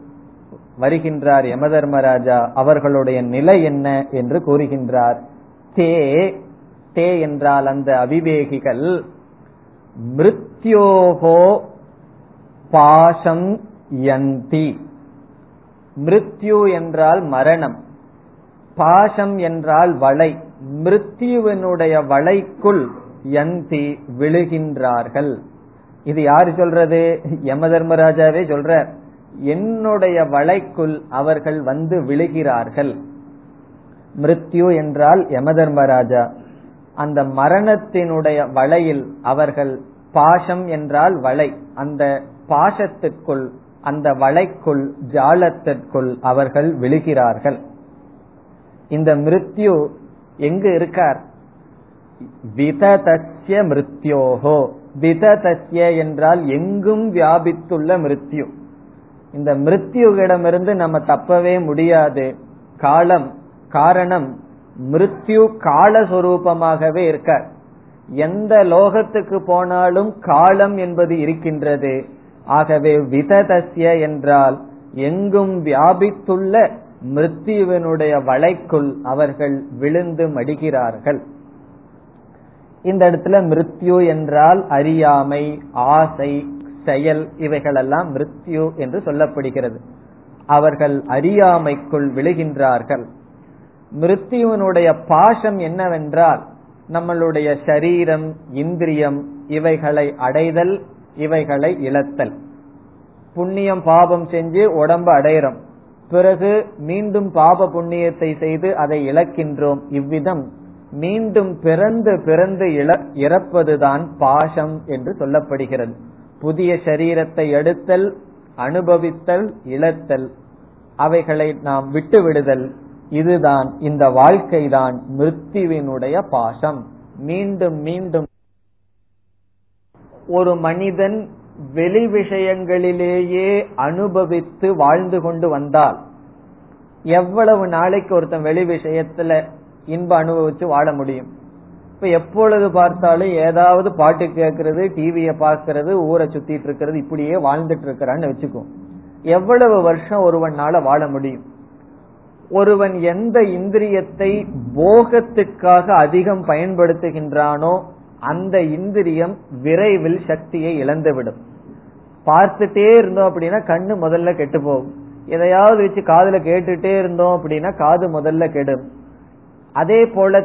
வருகின்றார் யமதர்மராஜா அவர்களுடைய நிலை என்ன? என்று கூறுகின்றார். தே தே என்றால் அந்த அவிவேகிகள் மிருத்யோகோ பாசம் யந்தி. மிருத்யு என்றால் மரணம் பாசம் என்றால் வலை. மிருத்யுவினுடைய வலைக்குள் யந்தி விழுகின்றார்கள். இது யாரு சொல்றது? யம தர்மராஜாவே சொல்ற என்னுடைய வலைக்குள் அவர்கள் வந்து விழுகிறார்கள். மிருத்யு என்றால் யம தர்மராஜா. அந்த மரணத்தினுடைய வலையில் அவர்கள் பாசம் என்றால் வலை. அந்த பாசத்திற்குள் அந்த வலைக்குள் ஜாலத்திற்குள் அவர்கள் விழுகிறார்கள். இந்த மிருத்யு எங்கு இருக்கார்? விததஸ்ய மிருத்யோகோ. விததஸ்ய என்றால் எங்கும் வியாபித்துள்ள மிருத்யு. இந்த மிருத்யுவிடமிருந்து நம்ம தப்பவே முடியாது. காலம் காரணம் மிருத்யு காலஸ்வரூபமாகவே இருக்க எந்த லோகத்துக்கு போனாலும் காலம் என்பது இருக்கின்றது. ஆகவே விததசிய என்றால் எங்கும் வியாபித்துள்ள மிருத்யுவினுடைய வலைக்குள் அவர்கள் விழுந்து மடிகிறார்கள். இந்த இடத்துல மிருத்யு என்றால் அறியாமை ஆசை செயல் இவைகளெல்லாம் மிருத்யு என்று சொல்லப்படுகிறது. அவர்கள் அறியாமைக்குள் விழுகின்றார்கள். மிருத்யுவனுடைய பாசம் என்னவென்றால் நம்மளுடைய சரீரம் இந்திரியம் இவைகளை அடைதல் இவைகளை இழத்தல். புண்ணியம் பாபம் செஞ்சு உடம்பு அடையிறோம். பிறகு மீண்டும் பாப புண்ணியத்தை செய்து அதை இழக்கின்றோம். இவ்விதம் மீண்டும் பிறந்து பிறந்து இறப்பதுதான் பாசம் என்று சொல்லப்படுகிறது. புதிய சரீரத்தை எடுத்தல் அனுபவித்தல் இழத்தல். அவைகளை நாம் விட்டு விடுதல். இதுதான் இந்த வாழ்க்கைதான் மிருத்யுவினுடைய பாசம். மீண்டும் மீண்டும் ஒரு மனிதன் வெளி விஷயங்களிலேயே அனுபவித்து வாழ்ந்து கொண்டு வந்தால் எவ்வளவு நாளைக்கு ஒருத்தன் வெளி விஷயத்துல இன்ப அனுபவிச்சு வாழ முடியும்? இப்ப எப்பொழுது பார்த்தாலும் ஏதாவது பாட்டு கேட்கறது டிவிய பாக்குறது ஊரை சுத்திட்டு இருக்கிறது இப்படியே வாழ்ந்துட்டு இருக்கிறான்னு வச்சுக்கோ. எவ்வளவு வருஷம் ஒருவனால வாழ முடியும்? ஒருவன் எந்த இந்திரியத்தை போகத்துக்காக அதிகம் பயன்படுத்துகின்றானோ அந்த இந்திரியம் விரைவில் சக்தியை இழந்துவிடும். பார்த்துட்டே இருந்தோம் அப்படின்னா கண்ணு முதல்ல கெட்டு போகும். எதையாவது வச்சு காதுல கேட்டுட்டே இருந்தோம் அப்படின்னா காது முதல்ல கெடும். அதே போல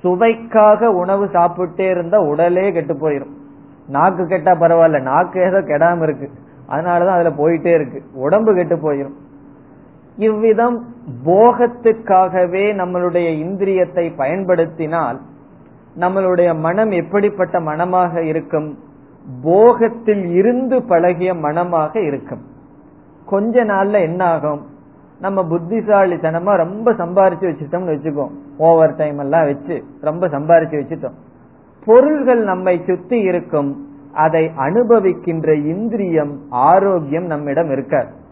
சுவைக்காக உணவு சாப்பிட்டே இருந்தா உடலே கெட்டு போயிடும் நாக்கு கெட்டா பரவாயில்ல நாக்கு ஏதோ கெடாம இருக்கு. அதனாலதான் அதுல போயிட்டே இருக்கு. உடம்பு கெட்டு போயிடும் இவ்விதம் போகத்துக்காகவே நம்மளுடைய இந்திரியத்தை பயன்படுத்தினால் நம்மளுடைய மனம் எப்படிப்பட்ட மனமாக இருக்கும்? போகத்தில் இருந்து பழகிய மனமாக இருக்கும். கொஞ்ச நாள்ல என்ன ஆகும் நம்ம புத்திசாலித்தனமா ரொம்ப சம்பாரிச்சு வச்சுட்டோம்னு வச்சுக்கோ ஓவர் டைம் எல்லாம் வச்சு ரொம்ப சம்பாரிச்சு வச்சுட்டோம். பொருள்கள் நம்மை சுத்தி இருக்கும். அதை அனுபவிக்கின்ற இந்திரியம் ஆரோக்கியம் நம்மிடம் இருக்காது.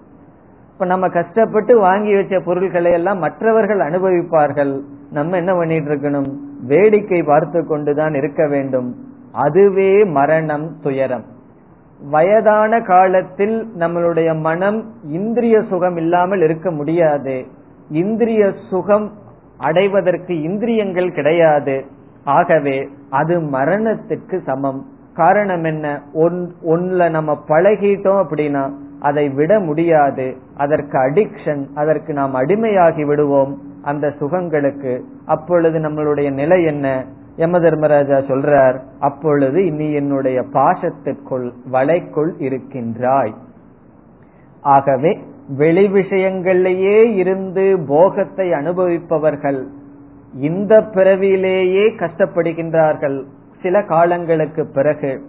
இப்ப நம்ம கஷ்டப்பட்டு வாங்கி வச்ச பொருள்களை எல்லாம் மற்றவர்கள் அனுபவிப்பார்கள். நம்ம என்ன பண்ணிட்டு இருக்கணும் வேடிக்கை பார்த்து கொண்டுதான் இருக்க வேண்டும். அதுவே மரணம் துயரம். வயதான காலத்தில் நம்மளுடைய மனம் இந்திரிய சுகம் இல்லாமல் இருக்க முடியாது. இந்திரிய சுகம் அடைவதற்கு இந்திரியங்கள் கிடையாது. ஆகவே அது மரணத்திற்கு சமம். காரணம் என்ன? ஒன்ல நம்ம பழகிட்டோம் அப்படின்னா அதை விட முடியாது. அதற்கு அடிக்ஷன் அதற்கு நாம் அடிமையாகி விடுவோம். அந்த சுகங்களுக்கு அப்பொழுது நம்மளுடைய நிலை என்ன? யம தர்மராஜா சொல்றார் அப்பொழுது நீ என்னுடைய பாசத்துக்குள் வலைக்குள் இருக்கின்றாய். ஆகவே வெளி விஷயங்களிலேயே இருந்து போகத்தை அனுபவிப்பவர்கள் இந்த பிறவியிலேயே கஷ்டப்படுகின்றார்கள். சில காலங்களுக்கு பிறகு.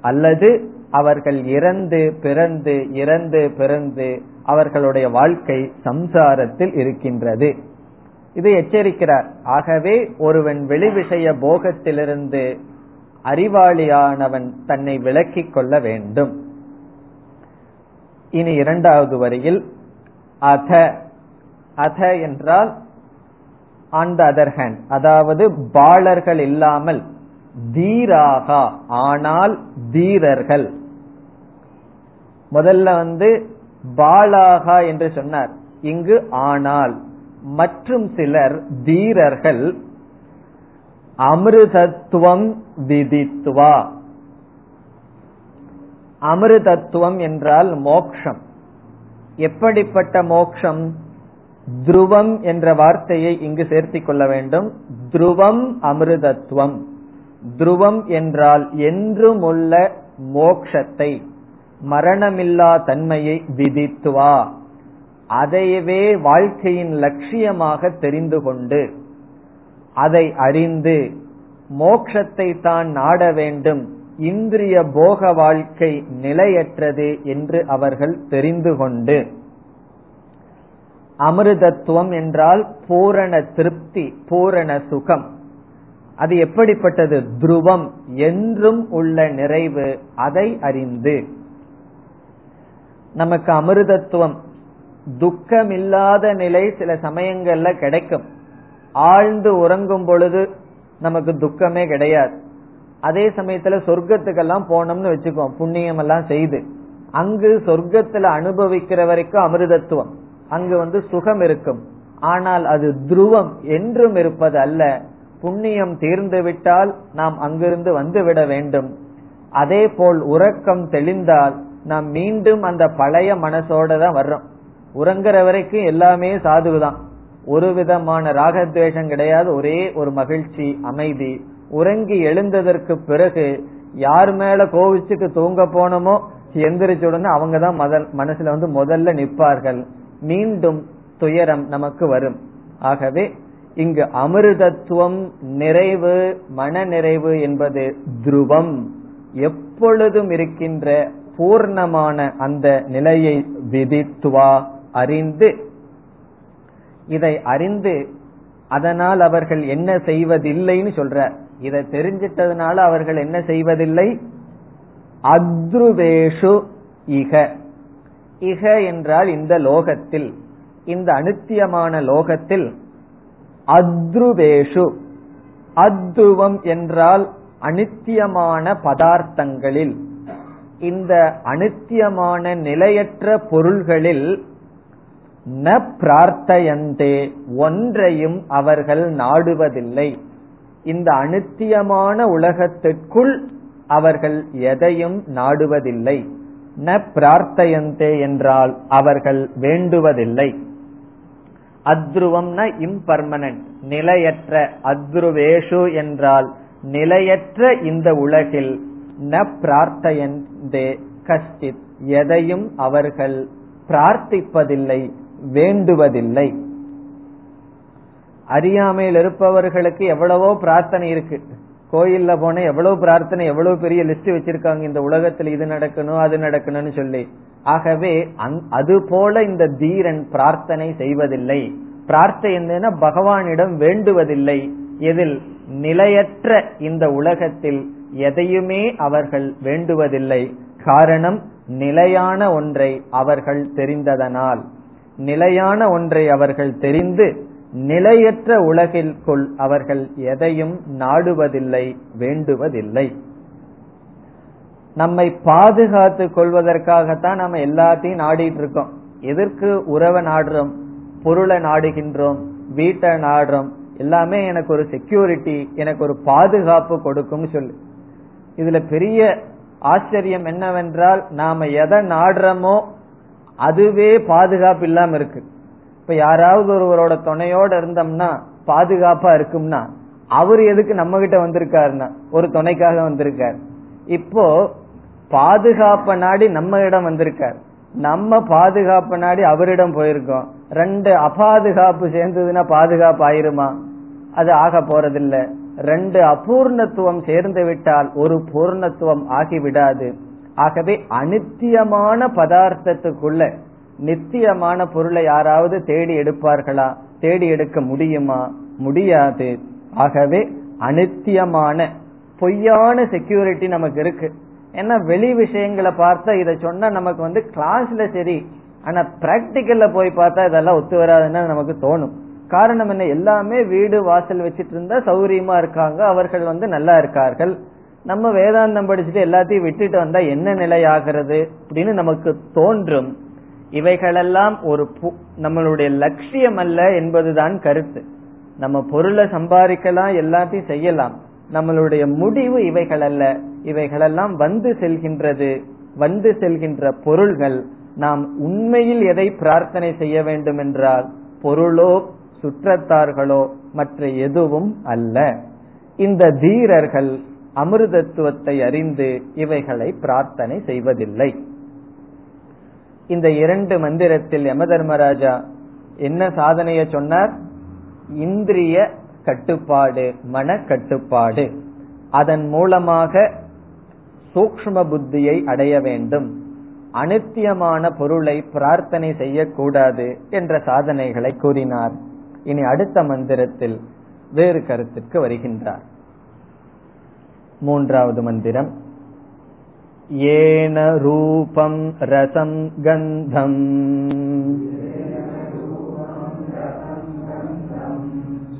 அல்லது அவர்கள் இறந்து பிறந்து இறந்து பிறந்து அவர்களுடைய வாழ்க்கை சம்சாரத்தில் இருக்கின்றது. இது எச்சரிக்கிறார். ஆகவே ஒருவன் வெளி விஷய போகத்திலிருந்து அறிவாளியானவன் தன்னை விலக்கிக் கொள்ள வேண்டும். இனி இரண்டாவது வரியில் அத அத என்றால் ஆன் த அதர் ஹேண்ட் அதாவது பாலர்கள் இல்லாமல் தீராகா ஆனால் தீரர்கள். முதல்ல வந்து பாலாகா என்று சொன்னார். இங்கு ஆனால் மற்றும் சிலர் தீரர்கள் அமிர்தத்துவம் விதித்துவா. அமிர்தத்துவம் என்றால் மோக்ஷம். எப்படிப்பட்ட மோக்ஷம்? துருவம் என்ற வார்த்தையை இங்கு சேர்த்திக் கொள்ள வேண்டும். துருவம் அமிர்தத்துவம். துருவம் என்றால் என்றுமுள்ள மோக்ஷத்தை. மரணமில்லா தன்மையை விதித்துவா. அதையவே வாழ்க்கையின் லட்சியமாக தெரிந்து கொண்டு அதை அறிந்து மோக்ஷத்தை தான் நாட வேண்டும். இந்திரிய போக வாழ்க்கை நிலையற்றது என்று அவர்கள் தெரிந்து கொண்டு. அமிர்தத்துவம் என்றால் பூரண திருப்தி பூரண சுகம். அது எப்படிப்பட்டது? துருவம் என்றும் உள்ள நிறைவு அதை அறிந்து. நமக்கு அமிர்தத்துவம் துக்கமில்லாத நிலை சில சமயங்கள்ல கிடைக்கும். ஆழ்ந்து உறங்கும் பொழுது நமக்கு துக்கமே கிடையாது. அதே சமயத்துல சொர்க்கத்துக்கெல்லாம் போனோம்னு வச்சுக்கோ புண்ணியம் எல்லாம் செய்து. அங்கு சொர்க்கத்துல அனுபவிக்கிற வரைக்கும் அமிர்தத்துவம். அங்கு வந்து சுகம் இருக்கும். ஆனால் அது துருவம் என்றும் இருப்பது அல்ல. புண்ணியம் தீர்ந்து விட்டால் நாம் அங்கிருந்து வந்து விட வேண்டும். அதே போல் உறக்கம் தெளிந்தால் நாம் மீண்டும் அந்த பழைய மனசோட தான் வர்றோம். உறங்குற வரைக்கும் எல்லாமே சாதுதான் ஒரு விதமான ராகத்வேஷம் கிடையாது ஒரே ஒரு மகிழ்ச்சி அமைதி. உறங்கி எழுந்ததற்கு பிறகு யார் மேல கோவிச்சுக்கு தூங்க போனோமோ எந்திரிச்ச உடனே அவங்க தான் மனசுல வந்து முதல்ல நிற்பார்கள். மீண்டும் துயரம் நமக்கு வரும். ஆகவே இங்கு அமிர்தத்துவம் நிறைவு மன நிறைவு என்பது துருவம். எப்பொழுதும் இருக்கின்ற பூர்ணமான அந்த நிலையை விதித்துவா அறிந்து இதை அறிந்து அதனால் அவர்கள் என்ன செய்வதில்லைன்னு சொல்ற. இதை தெரிஞ்சிட்டதுனால அவர்கள் என்ன செய்வதில்லை? அத்ருவேஷு இக இக என்றால் இந்த லோகத்தில் இந்த அனுத்தியமான லோகத்தில் அத்ருவேஷு அத்ருவம் என்றால் அனித்தியமான பதார்த்தங்களில். இந்த அனித்தியமான நிலையற்ற பொருள்களில் ந பிரார்த்தையந்தே ஒன்றையும் அவர்கள் நாடுவதில்லை. இந்த அனித்தியமான உலகத்திற்குள் அவர்கள் எதையும் நாடுவதில்லை. ந பிரார்த்தையந்தே என்றால் அவர்கள் வேண்டுவதில்லை. அத்ருவம்னா இம்பர்மனன்ட் நிலையற்ற அத்ருவேஷு என்றால் நிலையற்ற இந்த உலகில் ந பிரார்த்தையந்தே கஷ்டித். எதையும் அவர்கள் பிரார்த்திப்பதில்லை வேண்டுவதில்லை. அறியாமையில் இருப்பவர்களுக்கு எவ்வளவோ பிரார்த்தனை இருக்கு. கோயில்ல போன எவ்வளவு பிரார்த்தனை எவ்வளவு பெரிய லிஸ்ட் வச்சிருக்காங்க இந்த உலகத்தில் இது நடக்கணும் அது நடக்கணும்னு சொல்லி. ஆகவே அது போல இந்த தீரன் பிரார்த்தனை செய்வதில்லை. பிரார்த்தனை என்னன்னா பகவானிடம் வேண்டுவதில்லை. எதில்? நிலையற்ற இந்த உலகத்தில் எதையுமே அவர்கள் வேண்டுவதில்லை. காரணம் நிலையான ஒன்றை அவர்கள் தெரிந்ததனால். நிலையான ஒன்றை அவர்கள் தெரிந்து நிலையற்ற உலகிற்குள் அவர்கள் எதையும் நாடுவதில்லை வேண்டுவதில்லை. நம்மை பாதுகாத்து கொள்வதற்காகத்தான் நம்ம எல்லாத்தையும் நாடிட்டு இருக்கோம் எதற்கு உறவை நாடுறோம் பொருளை நாடுகின்றோம் வீட்டை நாடுறோம் எல்லாமே எனக்கு ஒரு செக்யூரிட்டி எனக்கு ஒரு பாதுகாப்பு கொடுக்கும் சொல்லு. இதுல பெரிய ஆச்சரியம் என்னவென்றால் நாம எதை நாடுறோமோ அதுவே பாதுகாப்பு இல்லாம இருக்கு. இப்ப யாராவது ஒருவரோட துணையோட இருந்தோம்னா பாதுகாப்பா இருக்கும்னா அவர் எதுக்கு நம்ம கிட்ட வந்திருக்காருன்னா ஒரு துணைக்காக வந்திருக்கார். இப்போ பாதுகாப்ப நாடி நம்ம இடம் வந்திருக்கார். நம்ம பாதுகாப்பு நாடி அவரிடம் போயிருக்கோம். ரெண்டு அபாதுகாப்பு சேர்ந்ததுன்னா பாதுகாப்பு ஆயிருமா? அது ஆக போறதில்லை. ரெண்டு அபூர்ணத்துவம் சேர்ந்து விட்டால் ஒரு பூர்ணத்துவம் ஆகிவிடாது. ஆகவே அனித்தியமான பதார்த்தத்துக்குள்ள நித்தியமான பொருளை யாராவது தேடி எடுப்பார்களா? தேடி எடுக்க முடியுமா? முடியாது. ஆகவே அனித்தியமான பொய்யான செக்யூரிட்டி நமக்கு இருக்கு. ஏன்னா வெளி விஷயங்களை பார்த்தா இதை சொன்னா நமக்கு வந்து கிளாஸ்ல சரி ஆனா பிராக்டிக்கல்ல போய் பார்த்தா இதெல்லாம் ஒத்து வராதுன்னு நமக்கு தோணும். காரணம் என்ன? எல்லாமே வீடு வாசல் வச்சிட்டு இருந்தா சௌரியமா இருக்காங்க. அவர்கள் வந்து நல்லா இருக்கார்கள். நம்ம வேதாந்தம் படிச்சுட்டு எல்லாத்தையும் விட்டுட்டு வந்தா என்ன நிலை ஆகிறது அப்படின்னு நமக்கு தோன்றும். இவைகளெல்லாம் ஒரு நம்மளுடைய லட்சியம் அல்ல என்பதுதான் கருத்து. நம்ம பொருளை சம்பாதிக்கலாம் எல்லாத்தையும் செய்யலாம். நம்மளுடைய முடிவு இவைகள் அல்ல. இவைகளெல்லாம் வந்து செல்கின்றது. வந்து செல்கின்ற பொருள்கள். நாம் உண்மையில் எதை பிரார்த்தனை செய்ய வேண்டும் என்றால் பொருளோ சுற்றத்தார்களோ மற்ற எதுவும் அல்ல. இந்த தீரர்கள் அமிர்தத்துவத்தை அறிந்து இவைகளை பிரார்த்தனை செய்வதில்லை. இந்த இரண்டு மந்திரத்தில் யம தர்மராஜா என்ன சாதனைய சொன்னார்? இந்திரிய கட்டுப்பாடு மன கட்டுப்பாடு அதன் மூலமாக சூக்ம புத்தியை அடைய வேண்டும். அனித்தியமான பொருளை பிரார்த்தனை செய்யக்கூடாது என்ற சாதனைகளை கூறினார். இனி அடுத்த மந்திரத்தில் வேறு கருத்திற்கு வருகின்றார் மூன்றாவது மந்திரம் ஏன ரூபம் ரசம் கந்தம்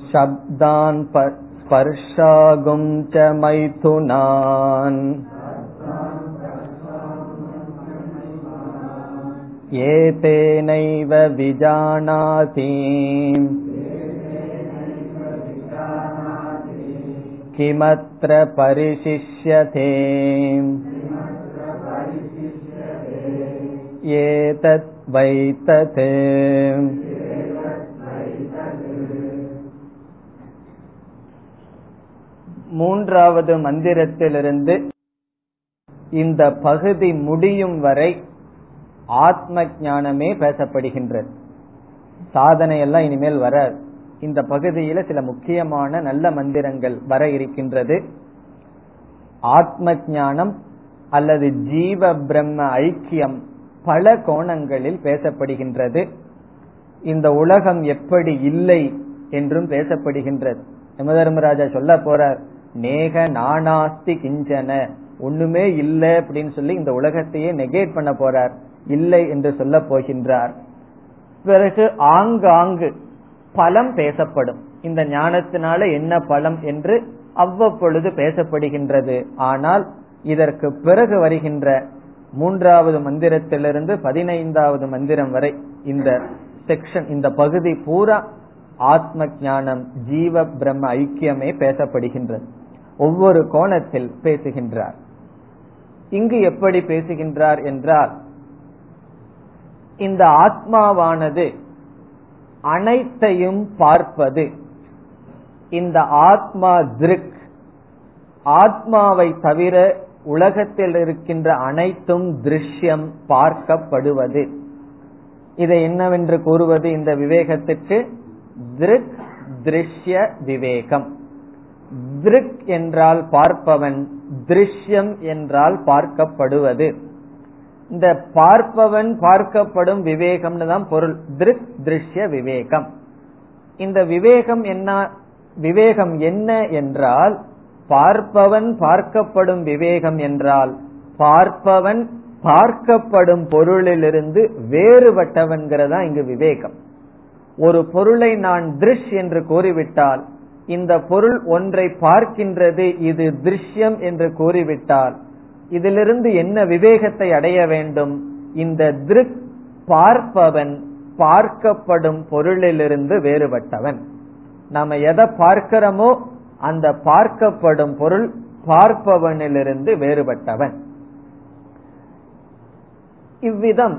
शब्दान् स्पर्शागुं च मैथुनान् एतेनैव विजानाति किमत्र परिशिष्यते एतत् वैतत् மூன்றாவது மந்திரத்திலிருந்து இந்த பகுதி முடியும் வரை ஆத்ம ஞானமே பேசப்படுகின்றது சாதனை எல்லாம் இனிமேல் வர இந்த பகுதியில சில முக்கியமான நல்ல மந்திரங்கள் வர இருக்கின்றது. ஆத்ம ஞானம் அல்லது ஜீவ பிரம்ம ஐக்கியம் பல கோணங்களில் பேசப்படுகின்றது. இந்த உலகம் எப்படி இல்லை என்றும் பேசப்படுகின்றது. யமதர்மராஜா சொல்ல போறார் நேக நானாஸ்தி கிஞ்சன ஒண்ணுமே இல்லை அப்படின்னு சொல்லி இந்த உலகத்தையே நெகேட் பண்ண போறார். இல்லை என்று சொல்ல போகின்றார். பிறகு ஆங்காங்கு பலம் பேசப்படும். இந்த ஞானத்தினால என்ன பலம் என்று அவ்வப்பொழுது பேசப்படுகின்றது. ஆனால் இதற்கு பிறகு வருகின்ற மூன்றாவது மந்திரத்திலிருந்து பதினைந்தாவது மந்திரம் வரை இந்த செக்ஷன் இந்த பகுதி பூரா ஆத்ம ஞானம் ஜீவ பிரம்ம ஐக்கியமே பேசப்படுகின்றது. ஒவ்வொரு கோணத்தில் பேசுகின்றார். இங்கு எப்படி பேசுகின்றார் என்றால் இந்த ஆத்மாவானது அனைத்தையும் பார்ப்பது. இந்த ஆத்மா திருக். ஆத்மாவை தவிர உலகத்தில் இருக்கின்ற அனைத்தும் திருஷ்யம் பார்க்கப்படுவது. இதை என்னவென்று கூறுவது? இந்த விவேகத்திற்கு திருக் திருஷ்ய விவேகம். திருக் என்றால் பார்ப்பவன் திருஷ்யம் என்றால் பார்க்கப்படுவது. இந்த பார்ப்பவன் பார்க்கப்படும் விவேகம்னு தான் பொருள். திருக் திருஷ்ய விவேகம். இந்த விவேகம் என்ன விவேகம் என்ன என்றால் பார்ப்பவன் பார்க்கப்படும் விவேகம் என்றால் பார்ப்பவன் பார்க்கப்படும் பொருளிலிருந்து வேறுபட்டவன்கிறதா இங்கு விவேகம். ஒரு பொருளை நான் திருஷ் என்று கூறிவிட்டால் இந்த பொருள் ஒன்றை பார்க்கின்றது இது திருஷ்யம் என்று கூறிவிட்டால் இதிலிருந்து என்ன விவேகத்தை அடைய வேண்டும்? இந்த திருக் பார்ப்பவன் பார்க்கப்படும் பொருளிலிருந்து வேறுபட்டவன். நாம எதை பார்க்கிறோமோ அந்த பார்க்கப்படும் பொருள் பார்ப்பவனிலிருந்து வேறுபட்டவன். இவ்விதம்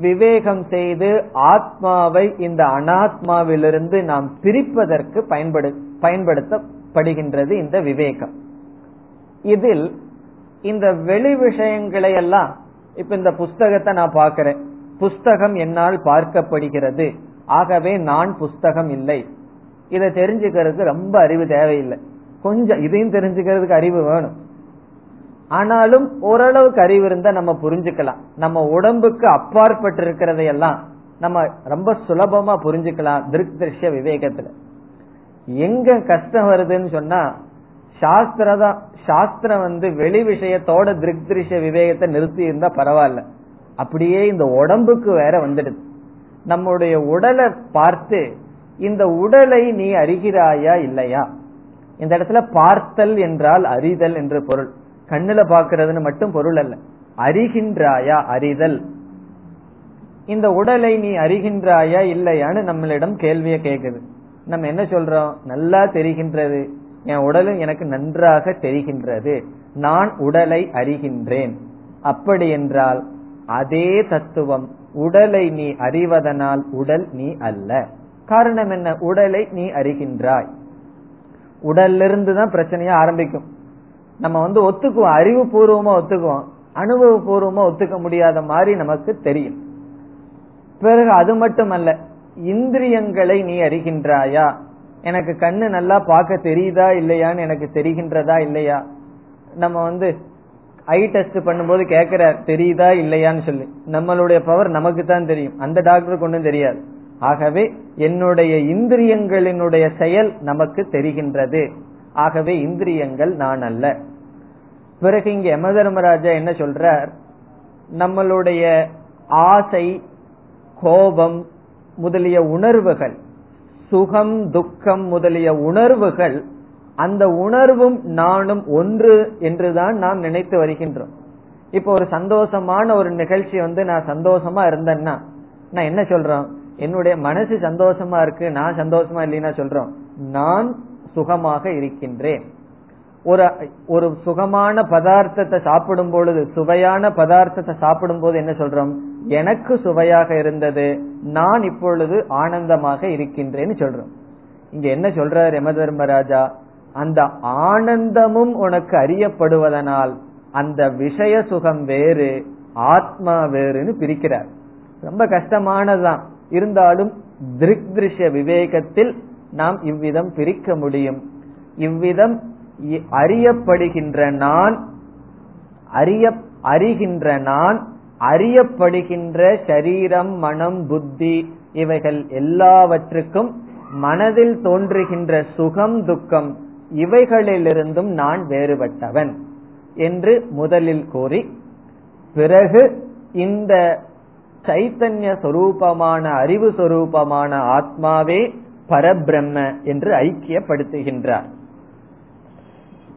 விவேகம் செய்து ஆத்மாவை இந்த அனாத்மாவிலிருந்து நாம் பிரிப்பதற்கு பயன்படு பயன்படுத்தப்படுகின்றது இந்த விவேகம். இதில் இந்த வெளி விஷயங்களை எல்லாம் இப்ப இந்த புஸ்தகத்தை நான் பார்க்கிறேன். புஸ்தகம் என்னால் பார்க்கப்படுகிறது. ஆகவே நான் புஸ்தகம் இல்லை. இதை தெரிஞ்சுக்கிறதுக்கு ரொம்ப அறிவு தேவையில்லை. கொஞ்சம் இதையும் தெரிஞ்சுக்கிறதுக்கு அறிவு வேணும். ஆனாலும் ஓரளவுக்கு அறிவு இருந்தா நம்ம புரிஞ்சுக்கலாம். நம்ம உடம்புக்கு அப்பாற்பட்டு இருக்கிறதையெல்லாம் நம்ம ரொம்ப சுலபமா புரிஞ்சுக்கலாம் திருக் திருஷ்ய விவேகத்துல. எங்க கஷ்டம் வருதுன்னு சொன்னா சாஸ்திரதான் சாஸ்திரம் வந்து வெளி விஷயத்தோட திருக் திருஷ்ய விவேகத்தை நிறுத்தி இருந்தா பரவாயில்ல. அப்படியே இந்த உடம்புக்கு வேற வந்துடுது. நம்முடைய உடலை பார்த்து இந்த உடலை நீ அறிகிறாயா இல்லையா? இந்த இடத்துல பார்த்தல் என்றால் அறிதல் என்று பொருள். கண்ணுல பாக்குறதுன்னு மட்டும் பொருள் அல்ல. அறிகின்றாயா அறிதல். இந்த உடலை நீ அறிகின்றாயா இல்லையான்னு நம்மளிடம் கேள்வியை கேட்குது. நம்ம என்ன சொல்றோம்? நல்லா தெரிகின்றது. என் உடலும் எனக்கு நன்றாக தெரிகின்றது. நான் உடலை அறிகின்றேன். அப்படி என்றால் அதே தத்துவம் உடலை நீ அறிவதனால் உடல் நீ அல்ல. காரணம் என்ன? உடலை நீ அறிகின்றாய். உடல்லிருந்து தான் பிரச்சனையா ஆரம்பிக்கும். நம்ம வந்து ஒத்துக்குவோம். அறிவு பூர்வமா ஒத்துக்குவோம். அனுபவ பூர்வமா ஒத்துக்க முடியாத மாதிரி நமக்கு தெரியும். பிறகு அது மட்டுமல்ல இந்திரியங்களை நீ அறிகின்றாயா? எனக்கு கண்ணு நல்லா பார்க்க தெரியுதா இல்லையான்னு எனக்கு தெரிகின்றதா இல்லையா? நம்ம வந்து ஐ டெஸ்ட் பண்ணும்போது கேட்கிற தெரியுதா இல்லையான்னு சொல்லி. நம்மளுடைய பவர் நமக்கு தான் தெரியும். அந்த டாக்டருக்கு ஒன்றும் தெரியாது. ஆகவே என்னுடைய இந்திரியங்களினுடைய செயல் நமக்கு தெரிகின்றது. ஆகவே இந்திரியங்கள் நான் அல்ல. பிறகு இங்க யம தர்மராஜா என்ன சொல்றார்? நம்மளுடைய ஆசை கோபம் முதலிய உணர்வுகள் சுகம் துக்கம் முதலிய உணர்வுகள் அந்த உணர்வும் நானும் ஒன்று என்றுதான் நாம் நினைத்து வருகின்றோம். இப்போ ஒரு சந்தோஷமான ஒரு நிகழ்ச்சி வந்து நான் சந்தோஷமா இருந்தேன்னா நான் என்ன சொல்றோம்? என்னுடைய மனசு சந்தோஷமா இருக்கு நான் சந்தோஷமா இல்லைன்னா சொல்றோம் நான் சுகமாக இருக்கின்றேன். ஒரு ஒரு சுகமான பதார்த்தத்தை சாப்பிடும் பொழுது சுவையான பதார்த்தத்தை சாப்பிடும் போது என்ன சொல்றோம்? எனக்கு சுவையாக இருந்தது நான் இப்பொழுது ஆனந்தமாக இருக்கின்றேன்னு சொல்றோம். இங்க என்ன சொல்றார் யம தர்மராஜா? அந்த ஆனந்தமும் உனக்கு அறியப்படுவதனால் அந்த விஷய சுகம் வேறு ஆத்மா வேறுன்னு பிரிக்கிறார். ரொம்ப கஷ்டமானதுதான். இருந்தாலும் திருக் திருஷ்ய விவேகத்தில் நாம் இவ்விதம் பிரிக்க முடியும். இவ்விதம் அறியப்படுகின்ற நான் அறிய அறிகின்ற நான் அறியப்படுகின்ற சரீரம் மனம் புத்தி இவைகள் எல்லாவற்றுக்கும் மனதில் தோன்றுகின்ற சுகம் துக்கம் இவைகளிலிருந்தும் நான் வேறுபட்டவன் என்று முதலில் கூறி பிறகு இந்த சைத்தன்ய சொரூபமான அறிவு சொரூபமான ஆத்மாவே பரபிரம்ம என்று ஐக்கியப்படுத்துகின்றார்.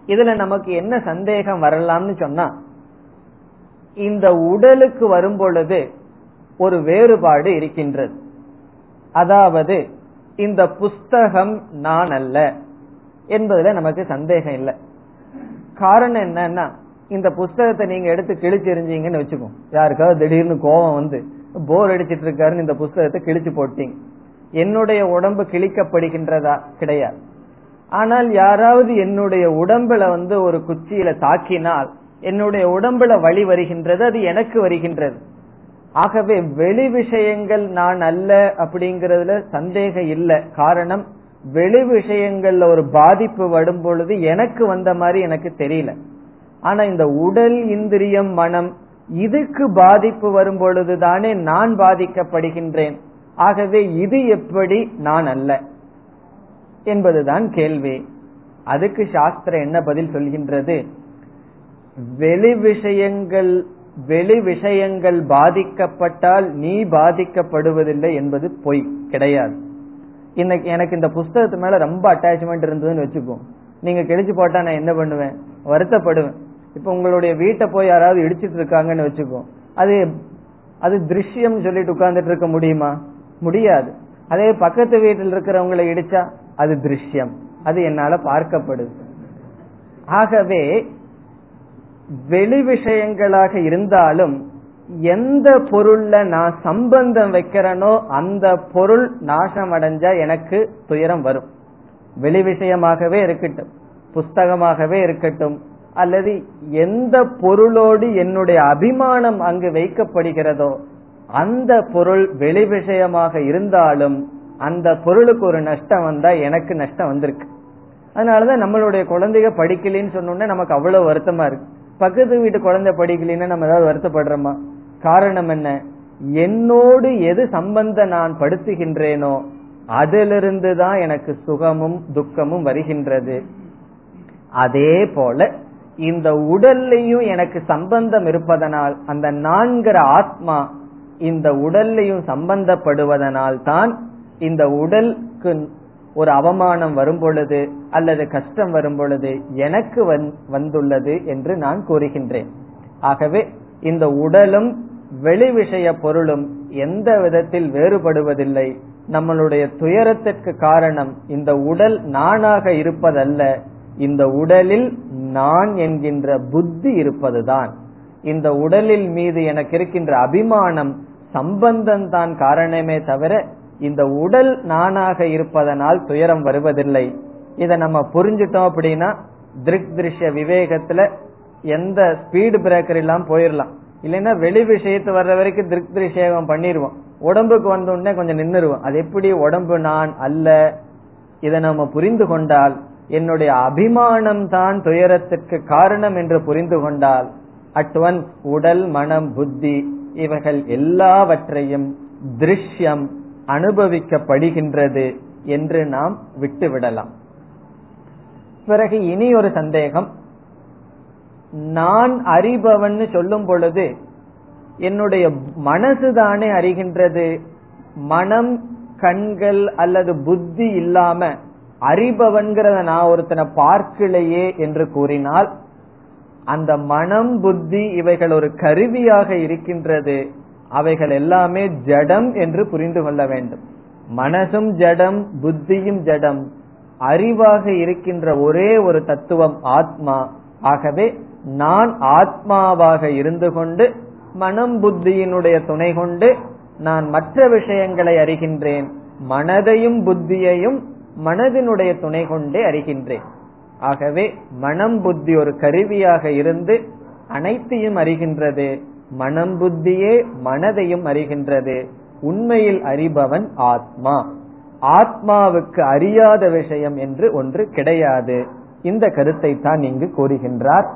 இதுல நமக்கு என்ன சந்தேகம் வரலாம்னு சொன்னா இந்த உடலுக்கு வரும் பொழுது ஒரு வேறுபாடு இருக்கின்றது. அதாவது இந்த புஸ்தகம் நான் அல்ல என்பதுல நமக்கு சந்தேகம் இல்லை. காரணம் என்னன்னா இந்த புஸ்தகத்தை நீங்க எடுத்து கிழிச்செறிஞ்சீங்கன்னு வச்சுக்கோ. யாருக்காவது திடீர்னு கோபம் வந்து போர் அடிச்சிட்டு இருக்காருன்னு இந்த புஸ்தகத்தை கிழிச்சு போட்டீங்க. என்னுடைய உடம்பு கிழிக்கப்படுகின்றதா? கிடையாது. ஆனால் யாராவது என்னுடைய உடம்புல வந்து ஒரு குச்சியில தாக்கினால் என்னுடைய உடம்புல வழி வருகின்றது அது எனக்கு வருகின்றது. ஆகவே வெளி விஷயங்கள் நான் அல்ல அப்படிங்கறதுல சந்தேகம் இல்லை. காரணம் வெளி விஷயங்கள்ல ஒரு பாதிப்பு வரும் பொழுது எனக்கு வந்த மாதிரி எனக்கு தெரியல. ஆனா இந்த உடல் இந்திரியம் மனம் இதுக்கு பாதிப்பு வரும் பொழுதுதானே நான் பாதிக்கப்படுகின்றேன். ஆகவே இது எப்படி நான் அல்ல என்பதுதான் கேள்வி. அதுக்கு சாஸ்திரம் என்ன பதில் சொல்கின்றது? வெளி விஷயங்கள் வெளி விஷயங்கள் பாதிக்கப்பட்டால் நீ பாதிக்கப்படுவதில்லை என்பது பொய் கிடையாது. இன்னைக்கு எனக்கு இந்த புஸ்தகத்து மேல ரொம்ப அட்டாச்மெண்ட் இருந்ததுன்னு வச்சுக்கோ. நீங்க கிழிச்சு போட்டா நான் என்ன பண்ணுவேன்? வருத்தப்படுவேன். இப்ப உங்களுடைய வீட்டை போய் யாராவது இடிச்சிட்டு இருக்காங்கன்னு வச்சுக்கோ. அது அது திருஷ்யம் சொல்லிட்டு உட்கார்ந்துட்டு இருக்க முடியுமா? முடியாது. அதே பக்கத்து வீட்டில் இருக்கிறவங்களை இடிச்சா அது திருஷ்யம். அது என்னால பார்க்கப்படுது. ஆகவே வெளி விஷயங்களாக இருந்தாலும் எந்த பொருள்ல நான் சம்பந்தம் வைக்கிறேனோ அந்த பொருள் நாசம் அடைஞ்சா எனக்கு துயரம் வரும். வெளி விஷயமாகவே இருக்கட்டும் புஸ்தகமாகவே இருக்கட்டும் அல்லது எந்த பொருளோடு என்னுடைய அபிமானம் அங்கு வைக்கப்படுகிறதோ அந்த பொருள் வெளி விஷயமாக இருந்தாலும் அந்த பொருளுக்கு ஒரு நஷ்டம் வந்தா எனக்கு நஷ்டம் வந்திருக்கு. அதனாலதான் நம்மளுடைய குழந்தைக படிக்கலன்னு சொன்னோன்னே நமக்கு அவ்வளவு வருத்தமா இருக்கு. பக்கத்து வீட்டு குழந்தை படிக்கலன்னா நம்ம ஏதாவது வருத்தப்படுறோமா? காரணம் என்ன? என்னோடு எது சம்பந்த நான் படுத்துகின்றேனோ அதிலிருந்து தான் எனக்கு சுகமும் துக்கமும் வருகின்றது. அதே போல இந்த உடல்லையும் எனக்கு சம்பந்தம் இருப்பதனால் அந்த நான்கிற ஆத்மா இந்த உடல்லையும் சம்பந்தப்படுவதனால் தான் இந்த உடலுக்கு ஒரு அவமானம் வரும் பொழுது அல்லது கஷ்டம் வரும் பொழுது எனக்கு வந்துள்ளது என்று நான் கூறுகின்றேன். ஆகவே இந்த உடலும் வெளி விஷய பொருளும் எந்த விதத்தில் வேறுபடுவதில்லை. நம்மளுடைய துயரத்திற்கு காரணம் இந்த உடல் நானாக இருப்பதல்ல. இந்த உடலில் நான் என்கின்ற புத்தி இருப்பதுதான். இந்த உடலில் மீது எனக்கு இருக்கின்ற அபிமானம் சம்பந்தம் தான் காரணமே தவிர இந்த உடல் நானாக இருப்பதனால் துயரம் வருவதில்லை. இதை நம்ம புரிஞ்சுட்டோம் அப்படின்னா திருக் திருஷ்ய விவேகத்துல எந்த ஸ்பீடு பிரேக்கர் இல்லாம போயிடலாம் இல்லைன்னா வெளி விஷயத்து வர்ற வரைக்கும் திருக் திருஷேகம் பண்ணிடுவோம் உடம்புக்கு வந்த உடனே கொஞ்சம் நின்றுருவோம் அது எப்படி உடம்பு நான் அல்ல? இதை நம்ம புரிந்து கொண்டால் என்னுடைய அபிமானம் தான் துயரத்திற்கு காரணம் என்று புரிந்து கொண்டால் அட் ஒன்ஸ் உடல் மனம் புத்தி இவைகள் எல்லாவற்றையும் திருஷ்யம் அனுபவிக்கப்படுகின்றது என்று நாம் விட்டுவிடலாம். பிறகு இனி ஒரு சந்தேகம். நான் அறிபவன் சொல்லும் பொழுது என்னுடைய மனசுதானே அறிகின்றது. மனம் கண்கள் அல்லது புத்தி இல்லாம அறிபவன்கிறத நான் ஒருத்தனை பார்க்கலையே என்று கூறினால் அந்த மனம் புத்தி இவைகள் ஒரு கருவியாக இருக்கின்றது. அவைகள் எல்லாமே ஜடம் என்று புரிந்து கொள்ள வேண்டும். மனசும் ஜடம் புத்தியும் ஜடம். அறிவாக இருக்கின்ற ஒரே ஒரு தத்துவம் ஆத்மா. ஆகவே நான் ஆத்மாவாக இருந்து கொண்டு மனம் புத்தியினுடைய துணை கொண்டு நான் மற்ற விஷயங்களை அறிகின்றேன். மனதையும் புத்தியையும் மனதினுடைய துணை கொண்டே அறிகின்றேன். ஆகவே மனம் புத்தி ஒரு கருவியாக இருந்து அனைத்தையும் அறிகின்றது. மனம் புத்தியே மனதையும் அறிகின்றது. உண்மையில் அறிபவன் ஆத்மா. ஆத்மாவுக்கு அறியாத விஷயம் என்று ஒன்று கிடையாது. இந்த கருத்தை தான் இங்கு கூறுகின்றார்.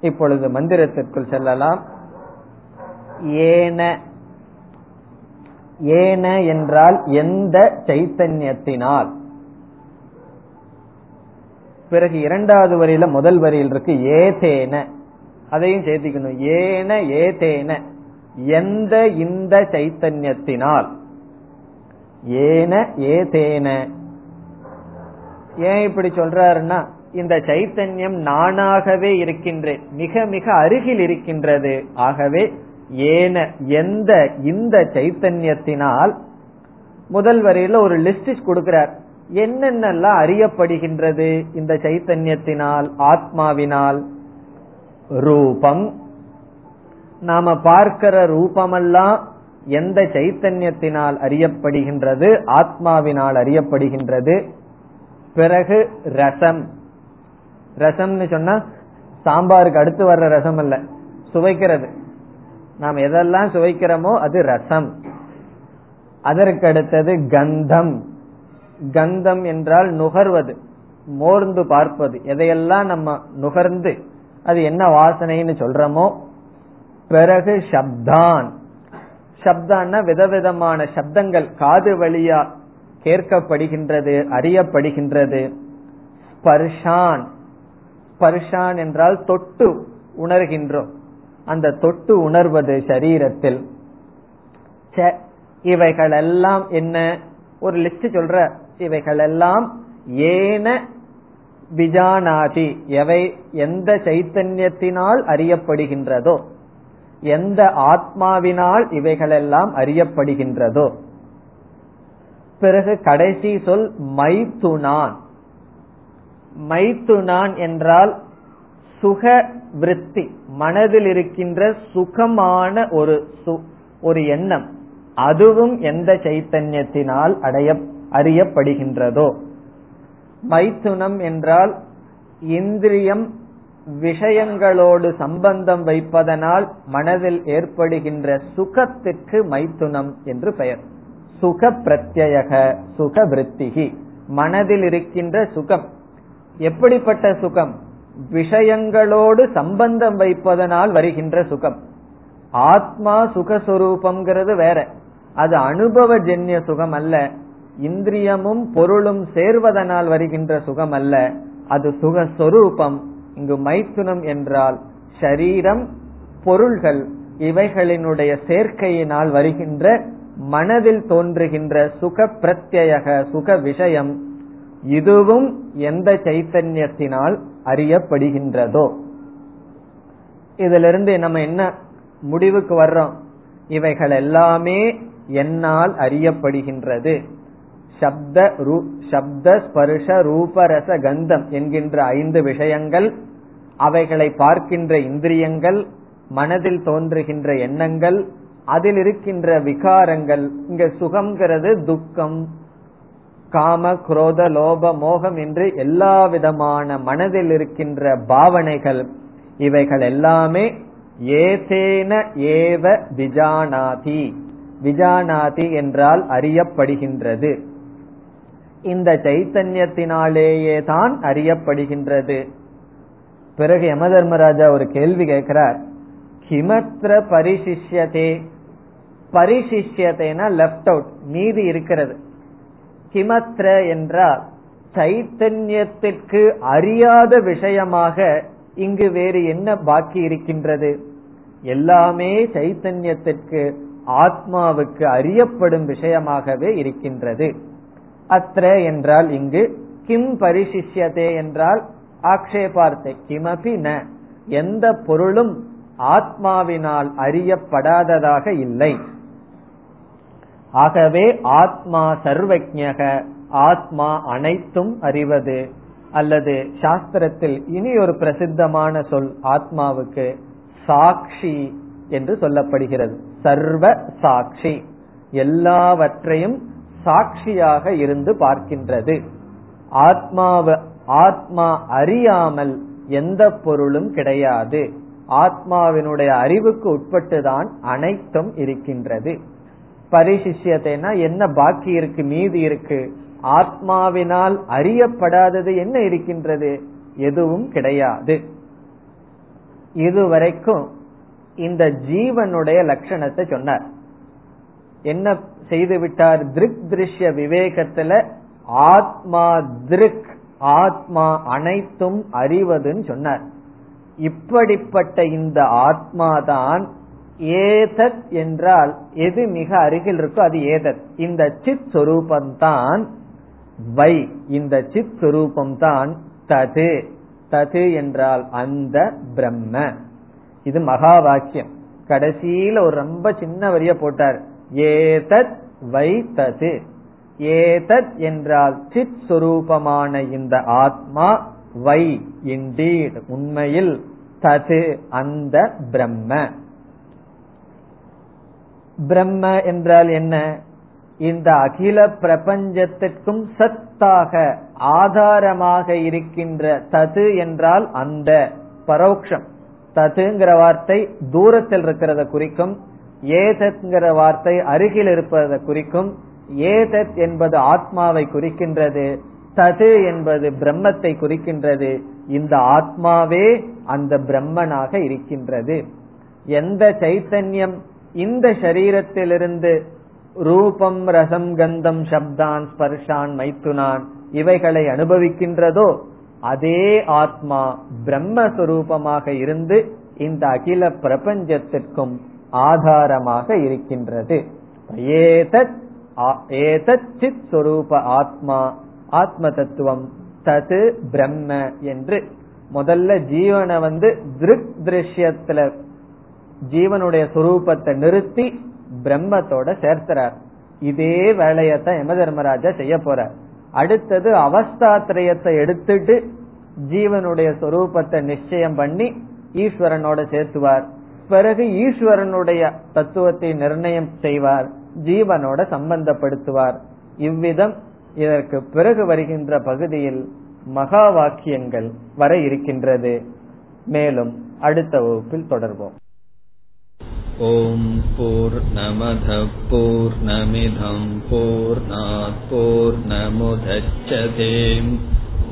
இப்பொழுது மந்திரத்திற்குள் செல்லலாம். ஏன. ஏன என்றால் எந்த சைத்தன்யத்தினால். பிறகு இரண்டாவது வரியில முதல் வரியில் இருக்கு ஏதேன. அதையும் சேர்த்திக்கணும். ஏன ஏதேன. எந்த இந்த சைத்தன்யத்தினால். ஏன ஏதேன. ஏன் இப்படி சொல்றாருன்னா இந்த சைத்தன்யம் நானாகவே இருக்கின்றேன். மிக மிக அருகில் இருக்கின்றது. ஆகவே ஏன எந்த இந்த சைத்தன்யத்தினால் முதல் வரையில ஒரு லிஸ்ட் கொடுக்கிறார். என்னென்னலாம் அறியப்படுகின்றது இந்த சைத்தன்யத்தினால் ஆத்மாவினால்? ரூபம். நாம பார்க்கிற ரூபமெல்லாம் எந்த சைத்தன்யத்தினால் அறியப்படுகின்றது ஆத்மாவினால் அறியப்படுகின்றது. பிறகு ரசம். ரசம்னு சொன்னா சாம்பாருக்கு அடுத்து வர்ற ரசம் அல்ல சுவைக்கிறது. நாம் எதெல்லாம் சுவைக்கிறோமோ அது ரசம். அதற்கு அடுத்தது கந்தம். கந்தம் என்றால் நுகர்வது மோர்ந்து பார்ப்பது. எதையெல்லாம் நம்ம நுகர்ந்து அது என்ன வாசனைன்னு சொல்றோமோ? பிறகு சப்தான். சப்தான்னா விதவிதமான சப்தங்கள் காது வழியா கேட்கப்படுகின்றது அறியப்படுகின்றது. ஸ்பர்ஷான். ஸ்பர்ஷான் என்றால் தொட்டு உணர்கின்றோம். அந்த தொட்டு உணர்வது சரீரத்தில். இவைகள் எல்லாம் என்ன? ஒரு லிஸ்ட் சொல்ற இவைகள் எல்லாம் ஏன விஜானாதி எவை எந்த சைத்தன்யத்தினால் அறியப்படுகின்றதோ எந்த ஆத்மாவினால் இவைகளெல்லாம் அறியப்படுகின்றதோ. பிறகு கடைசி சொல் மைத்துனான். மைத்துனான் என்றால் சுக விருத்தி மனதில் இருக்கின்ற சுகமான ஒரு ஒரு எண்ணம் அதுவும் எந்த சைத்தன்யத்தினால் அடைய அறியப்படுகின்றதோ. மைத்துனம் என்றால் இந்திரியம் விஷயங்களோடு சம்பந்தம் வைப்பதனால் மனதில் ஏற்படுகின்ற சுகத்திற்கு மைத்துனம் என்று பெயர். சுக பிரத்யக சுக விருத்திகி மனதில் இருக்கின்ற சுகம். எப்படிப்பட்ட சுகம்? விஷயங்களோடு சம்பந்தம் வைப்பதனால் வருகின்ற சுகம். ஆத்மா சுகஸ்வரூபம்ங்கிறது வேற. அது அனுபவ ஜென்ய சுகம் அல்ல. இந்திரியமும் பொருளும் சேர்வதனால் வருகின்ற சுகம் அல்ல அது சுகஸ்வரூபம். இங்கு மைத்துனம் என்றால் ஷரீரம் பொருள்கள் இவைகளினுடைய சேர்க்கையினால் வருகின்ற மனதில் தோன்றுகின்ற சுக பிரத்யக சுக விஷயம் இதுவும் எந்த சைத்தன்யத்தினால் அறியப்படுகின்றதோ. இதிலிருந்து நம்ம என்ன முடிவுக்கு வர்றோம்? இவைகள் எல்லாமே என்னால் அறியப்படுகின்றது. சப்த ரூ சப்த ஸ்பர்ஷ ரூபரச கந்தம் என்கின்ற ஐந்து விஷயங்கள் அவைகளை பார்க்கின்ற இந்திரியங்கள் மனதில் தோன்றுகின்ற எண்ணங்கள் அதில் இருக்கின்ற விகாரங்கள். இங்க சுகம்ங்கிறது துக்கம் காம குரோத லோப மோகம் என்று எல்லா விதமான மனதில் இருக்கின்ற பாவனைகள். இவைகள் எல்லாமே ஏதேன ஏவ விஜானாதி. விஜானாதி என்றால் அறியப்படுகின்றது. இந்த சைத்தன்யத்தினாலேயே தான் அறியப்படுகின்றது. பிறகு யம தர்மராஜா ஒரு கேள்வி கேட்கிறார். கிமத்ர பரிசிஷ்யதே. பரிசிஷ்யத்தைனா லெப்ட் அவுட் மீதி இருக்கிறது. கிமத்ர என்றால் சைத்தன்யத்திற்கு அறியாத விஷயமாக இங்கு வேறு என்ன பாக்கி இருக்கின்றது? எல்லாமே சைத்தன்யத்திற்கு ஆத்மாவுக்கு அறியப்படும் விஷயமாகவே இருக்கின்றது. அத்ர என்றால் இங்கு கிம் பரிசிஷ்யதே என்றால் ஆக்ஷேபார்த்தை கிமபி ந. எந்த பொருளும் ஆத்மாவினால் அறியப்படாததாக இல்லை. ஆகவே ஆத்மா சர்வஜக ஆத்மா அனைத்தும் அறிவது அல்லது சாஸ்திரத்தில் இனி ஒரு பிரசித்தமான சொல் ஆத்மாவுக்கு சாட்சி என்று சொல்லப்படுகிறது. சர்வ சாட்சி எல்லாவற்றையும் சாட்சியாக இருந்து பார்க்கின்றது. ஆத்மாவ ஆத்மா அறியாமல் எந்த பொருளும் கிடையாது. ஆத்மாவினுடைய அறிவுக்கு உட்பட்டுதான் அனைத்தும் இருக்கின்றது. பரிசிஷ்யத்தைனா என்ன பாக்கி இருக்கு மீதி இருக்கு? ஆத்மாவினால் அறியப்படாதது என்ன இருக்கின்றது? எதுவும் கிடையாது. இதுவரைக்கும் இந்த ஜீவனுடைய லட்சணத்தை சொன்னார். என்ன செய்துவிட்டார். திருக் திருஷ்ய விவேகத்துல ஆத்மா திருக் ஆத்மா அனைத்தும் அறிவதுன்னு சொன்னார். இப்படிப்பட்ட இந்த ஆத்மா தான் ஏதத் என்றால் எது மிக அருகில் இருக்கோ அது ஏதத். இந்த சித் சொரூபம்தான் வை. இந்த சித் சொரூபம்தான் தது. தது என்றால் அந்த பிரம்ம. இது மகா வாக்கியம். கடைசியில ஒரு ரொம்ப சின்ன வரிய போட்டார். ஏதத் வை தது ஏதத் என்றால் சித் சுரூபமான இந்த ஆத்மா வை இண்டீட் உண்மையில் தது அந்த பிரம்ம. பிரம்ம என்றால் என்ன? இந்த அகில பிரபஞ்சத்திற்கும் சத்தாக ஆதாரமாக இருக்கின்ற தது என்றால் அந்த பரோக்ஷம். ததுங்கிற வார்த்தை தூரத்தில் இருக்கிறத குறிக்கும். ஏதத்ங்கிற வார்த்தை அருகில் இருப்பதை குறிக்கும். ஏதத் என்பது ஆத்மாவை குறிக்கின்றது. தது என்பது பிரம்மத்தை குறிக்கின்றது. இந்த ஆத்மாவே அந்த பிரம்மனாக இருக்கின்றது. எந்த சைத்தன்யம் இந்த சரீரத்திலிருந்து ரூபம் ரசம் கந்தம் சப்தான் ஸ்பர்ஷான் மைத்துனான் இவைகளை அனுபவிக்கின்றதோ அதே ஆத்மா பிரம்மஸ்வரூபமாக இருந்து இந்த அகில பிரபஞ்சத்திற்கும் ஆதாரமாக இருக்கின்றது. ஏதத் சித் சொரூப ஆத்மா ஆத்ம தத்துவம் தது பிரம்ம என்று. முதல்ல ஜீவனை வந்து திருக் திருஷ்யத்துல ஜீவனுடைய சுரூபத்தை நிறுத்தி பிரம்மத்தோட சேர்த்துறார். இதே வேலையத்தான் யம தர்மராஜா செய்ய போறார். அடுத்தது அவஸ்தாத்திரயத்தை எடுத்துட்டு ஜீவனுடைய சொரூபத்தை நிச்சயம் பண்ணி ஈஸ்வரனோட சேர்த்துவார். பிறகு ஈஸ்வரனுடைய தத்துவத்தை நிர்ணயம் செய்வார் ஜீவனோட சம்பந்தப்படுத்துவார். இவ்விதம் இதற்கு பிறகு வருகின்ற பகுதியில் மகா வாக்கியங்கள் வர இருக்கின்றது. மேலும் அடுத்த வகுப்பில் தொடர்வோம். ஓம் போர் நமத போர் நமிதம் போர் நமுதச்சதேம்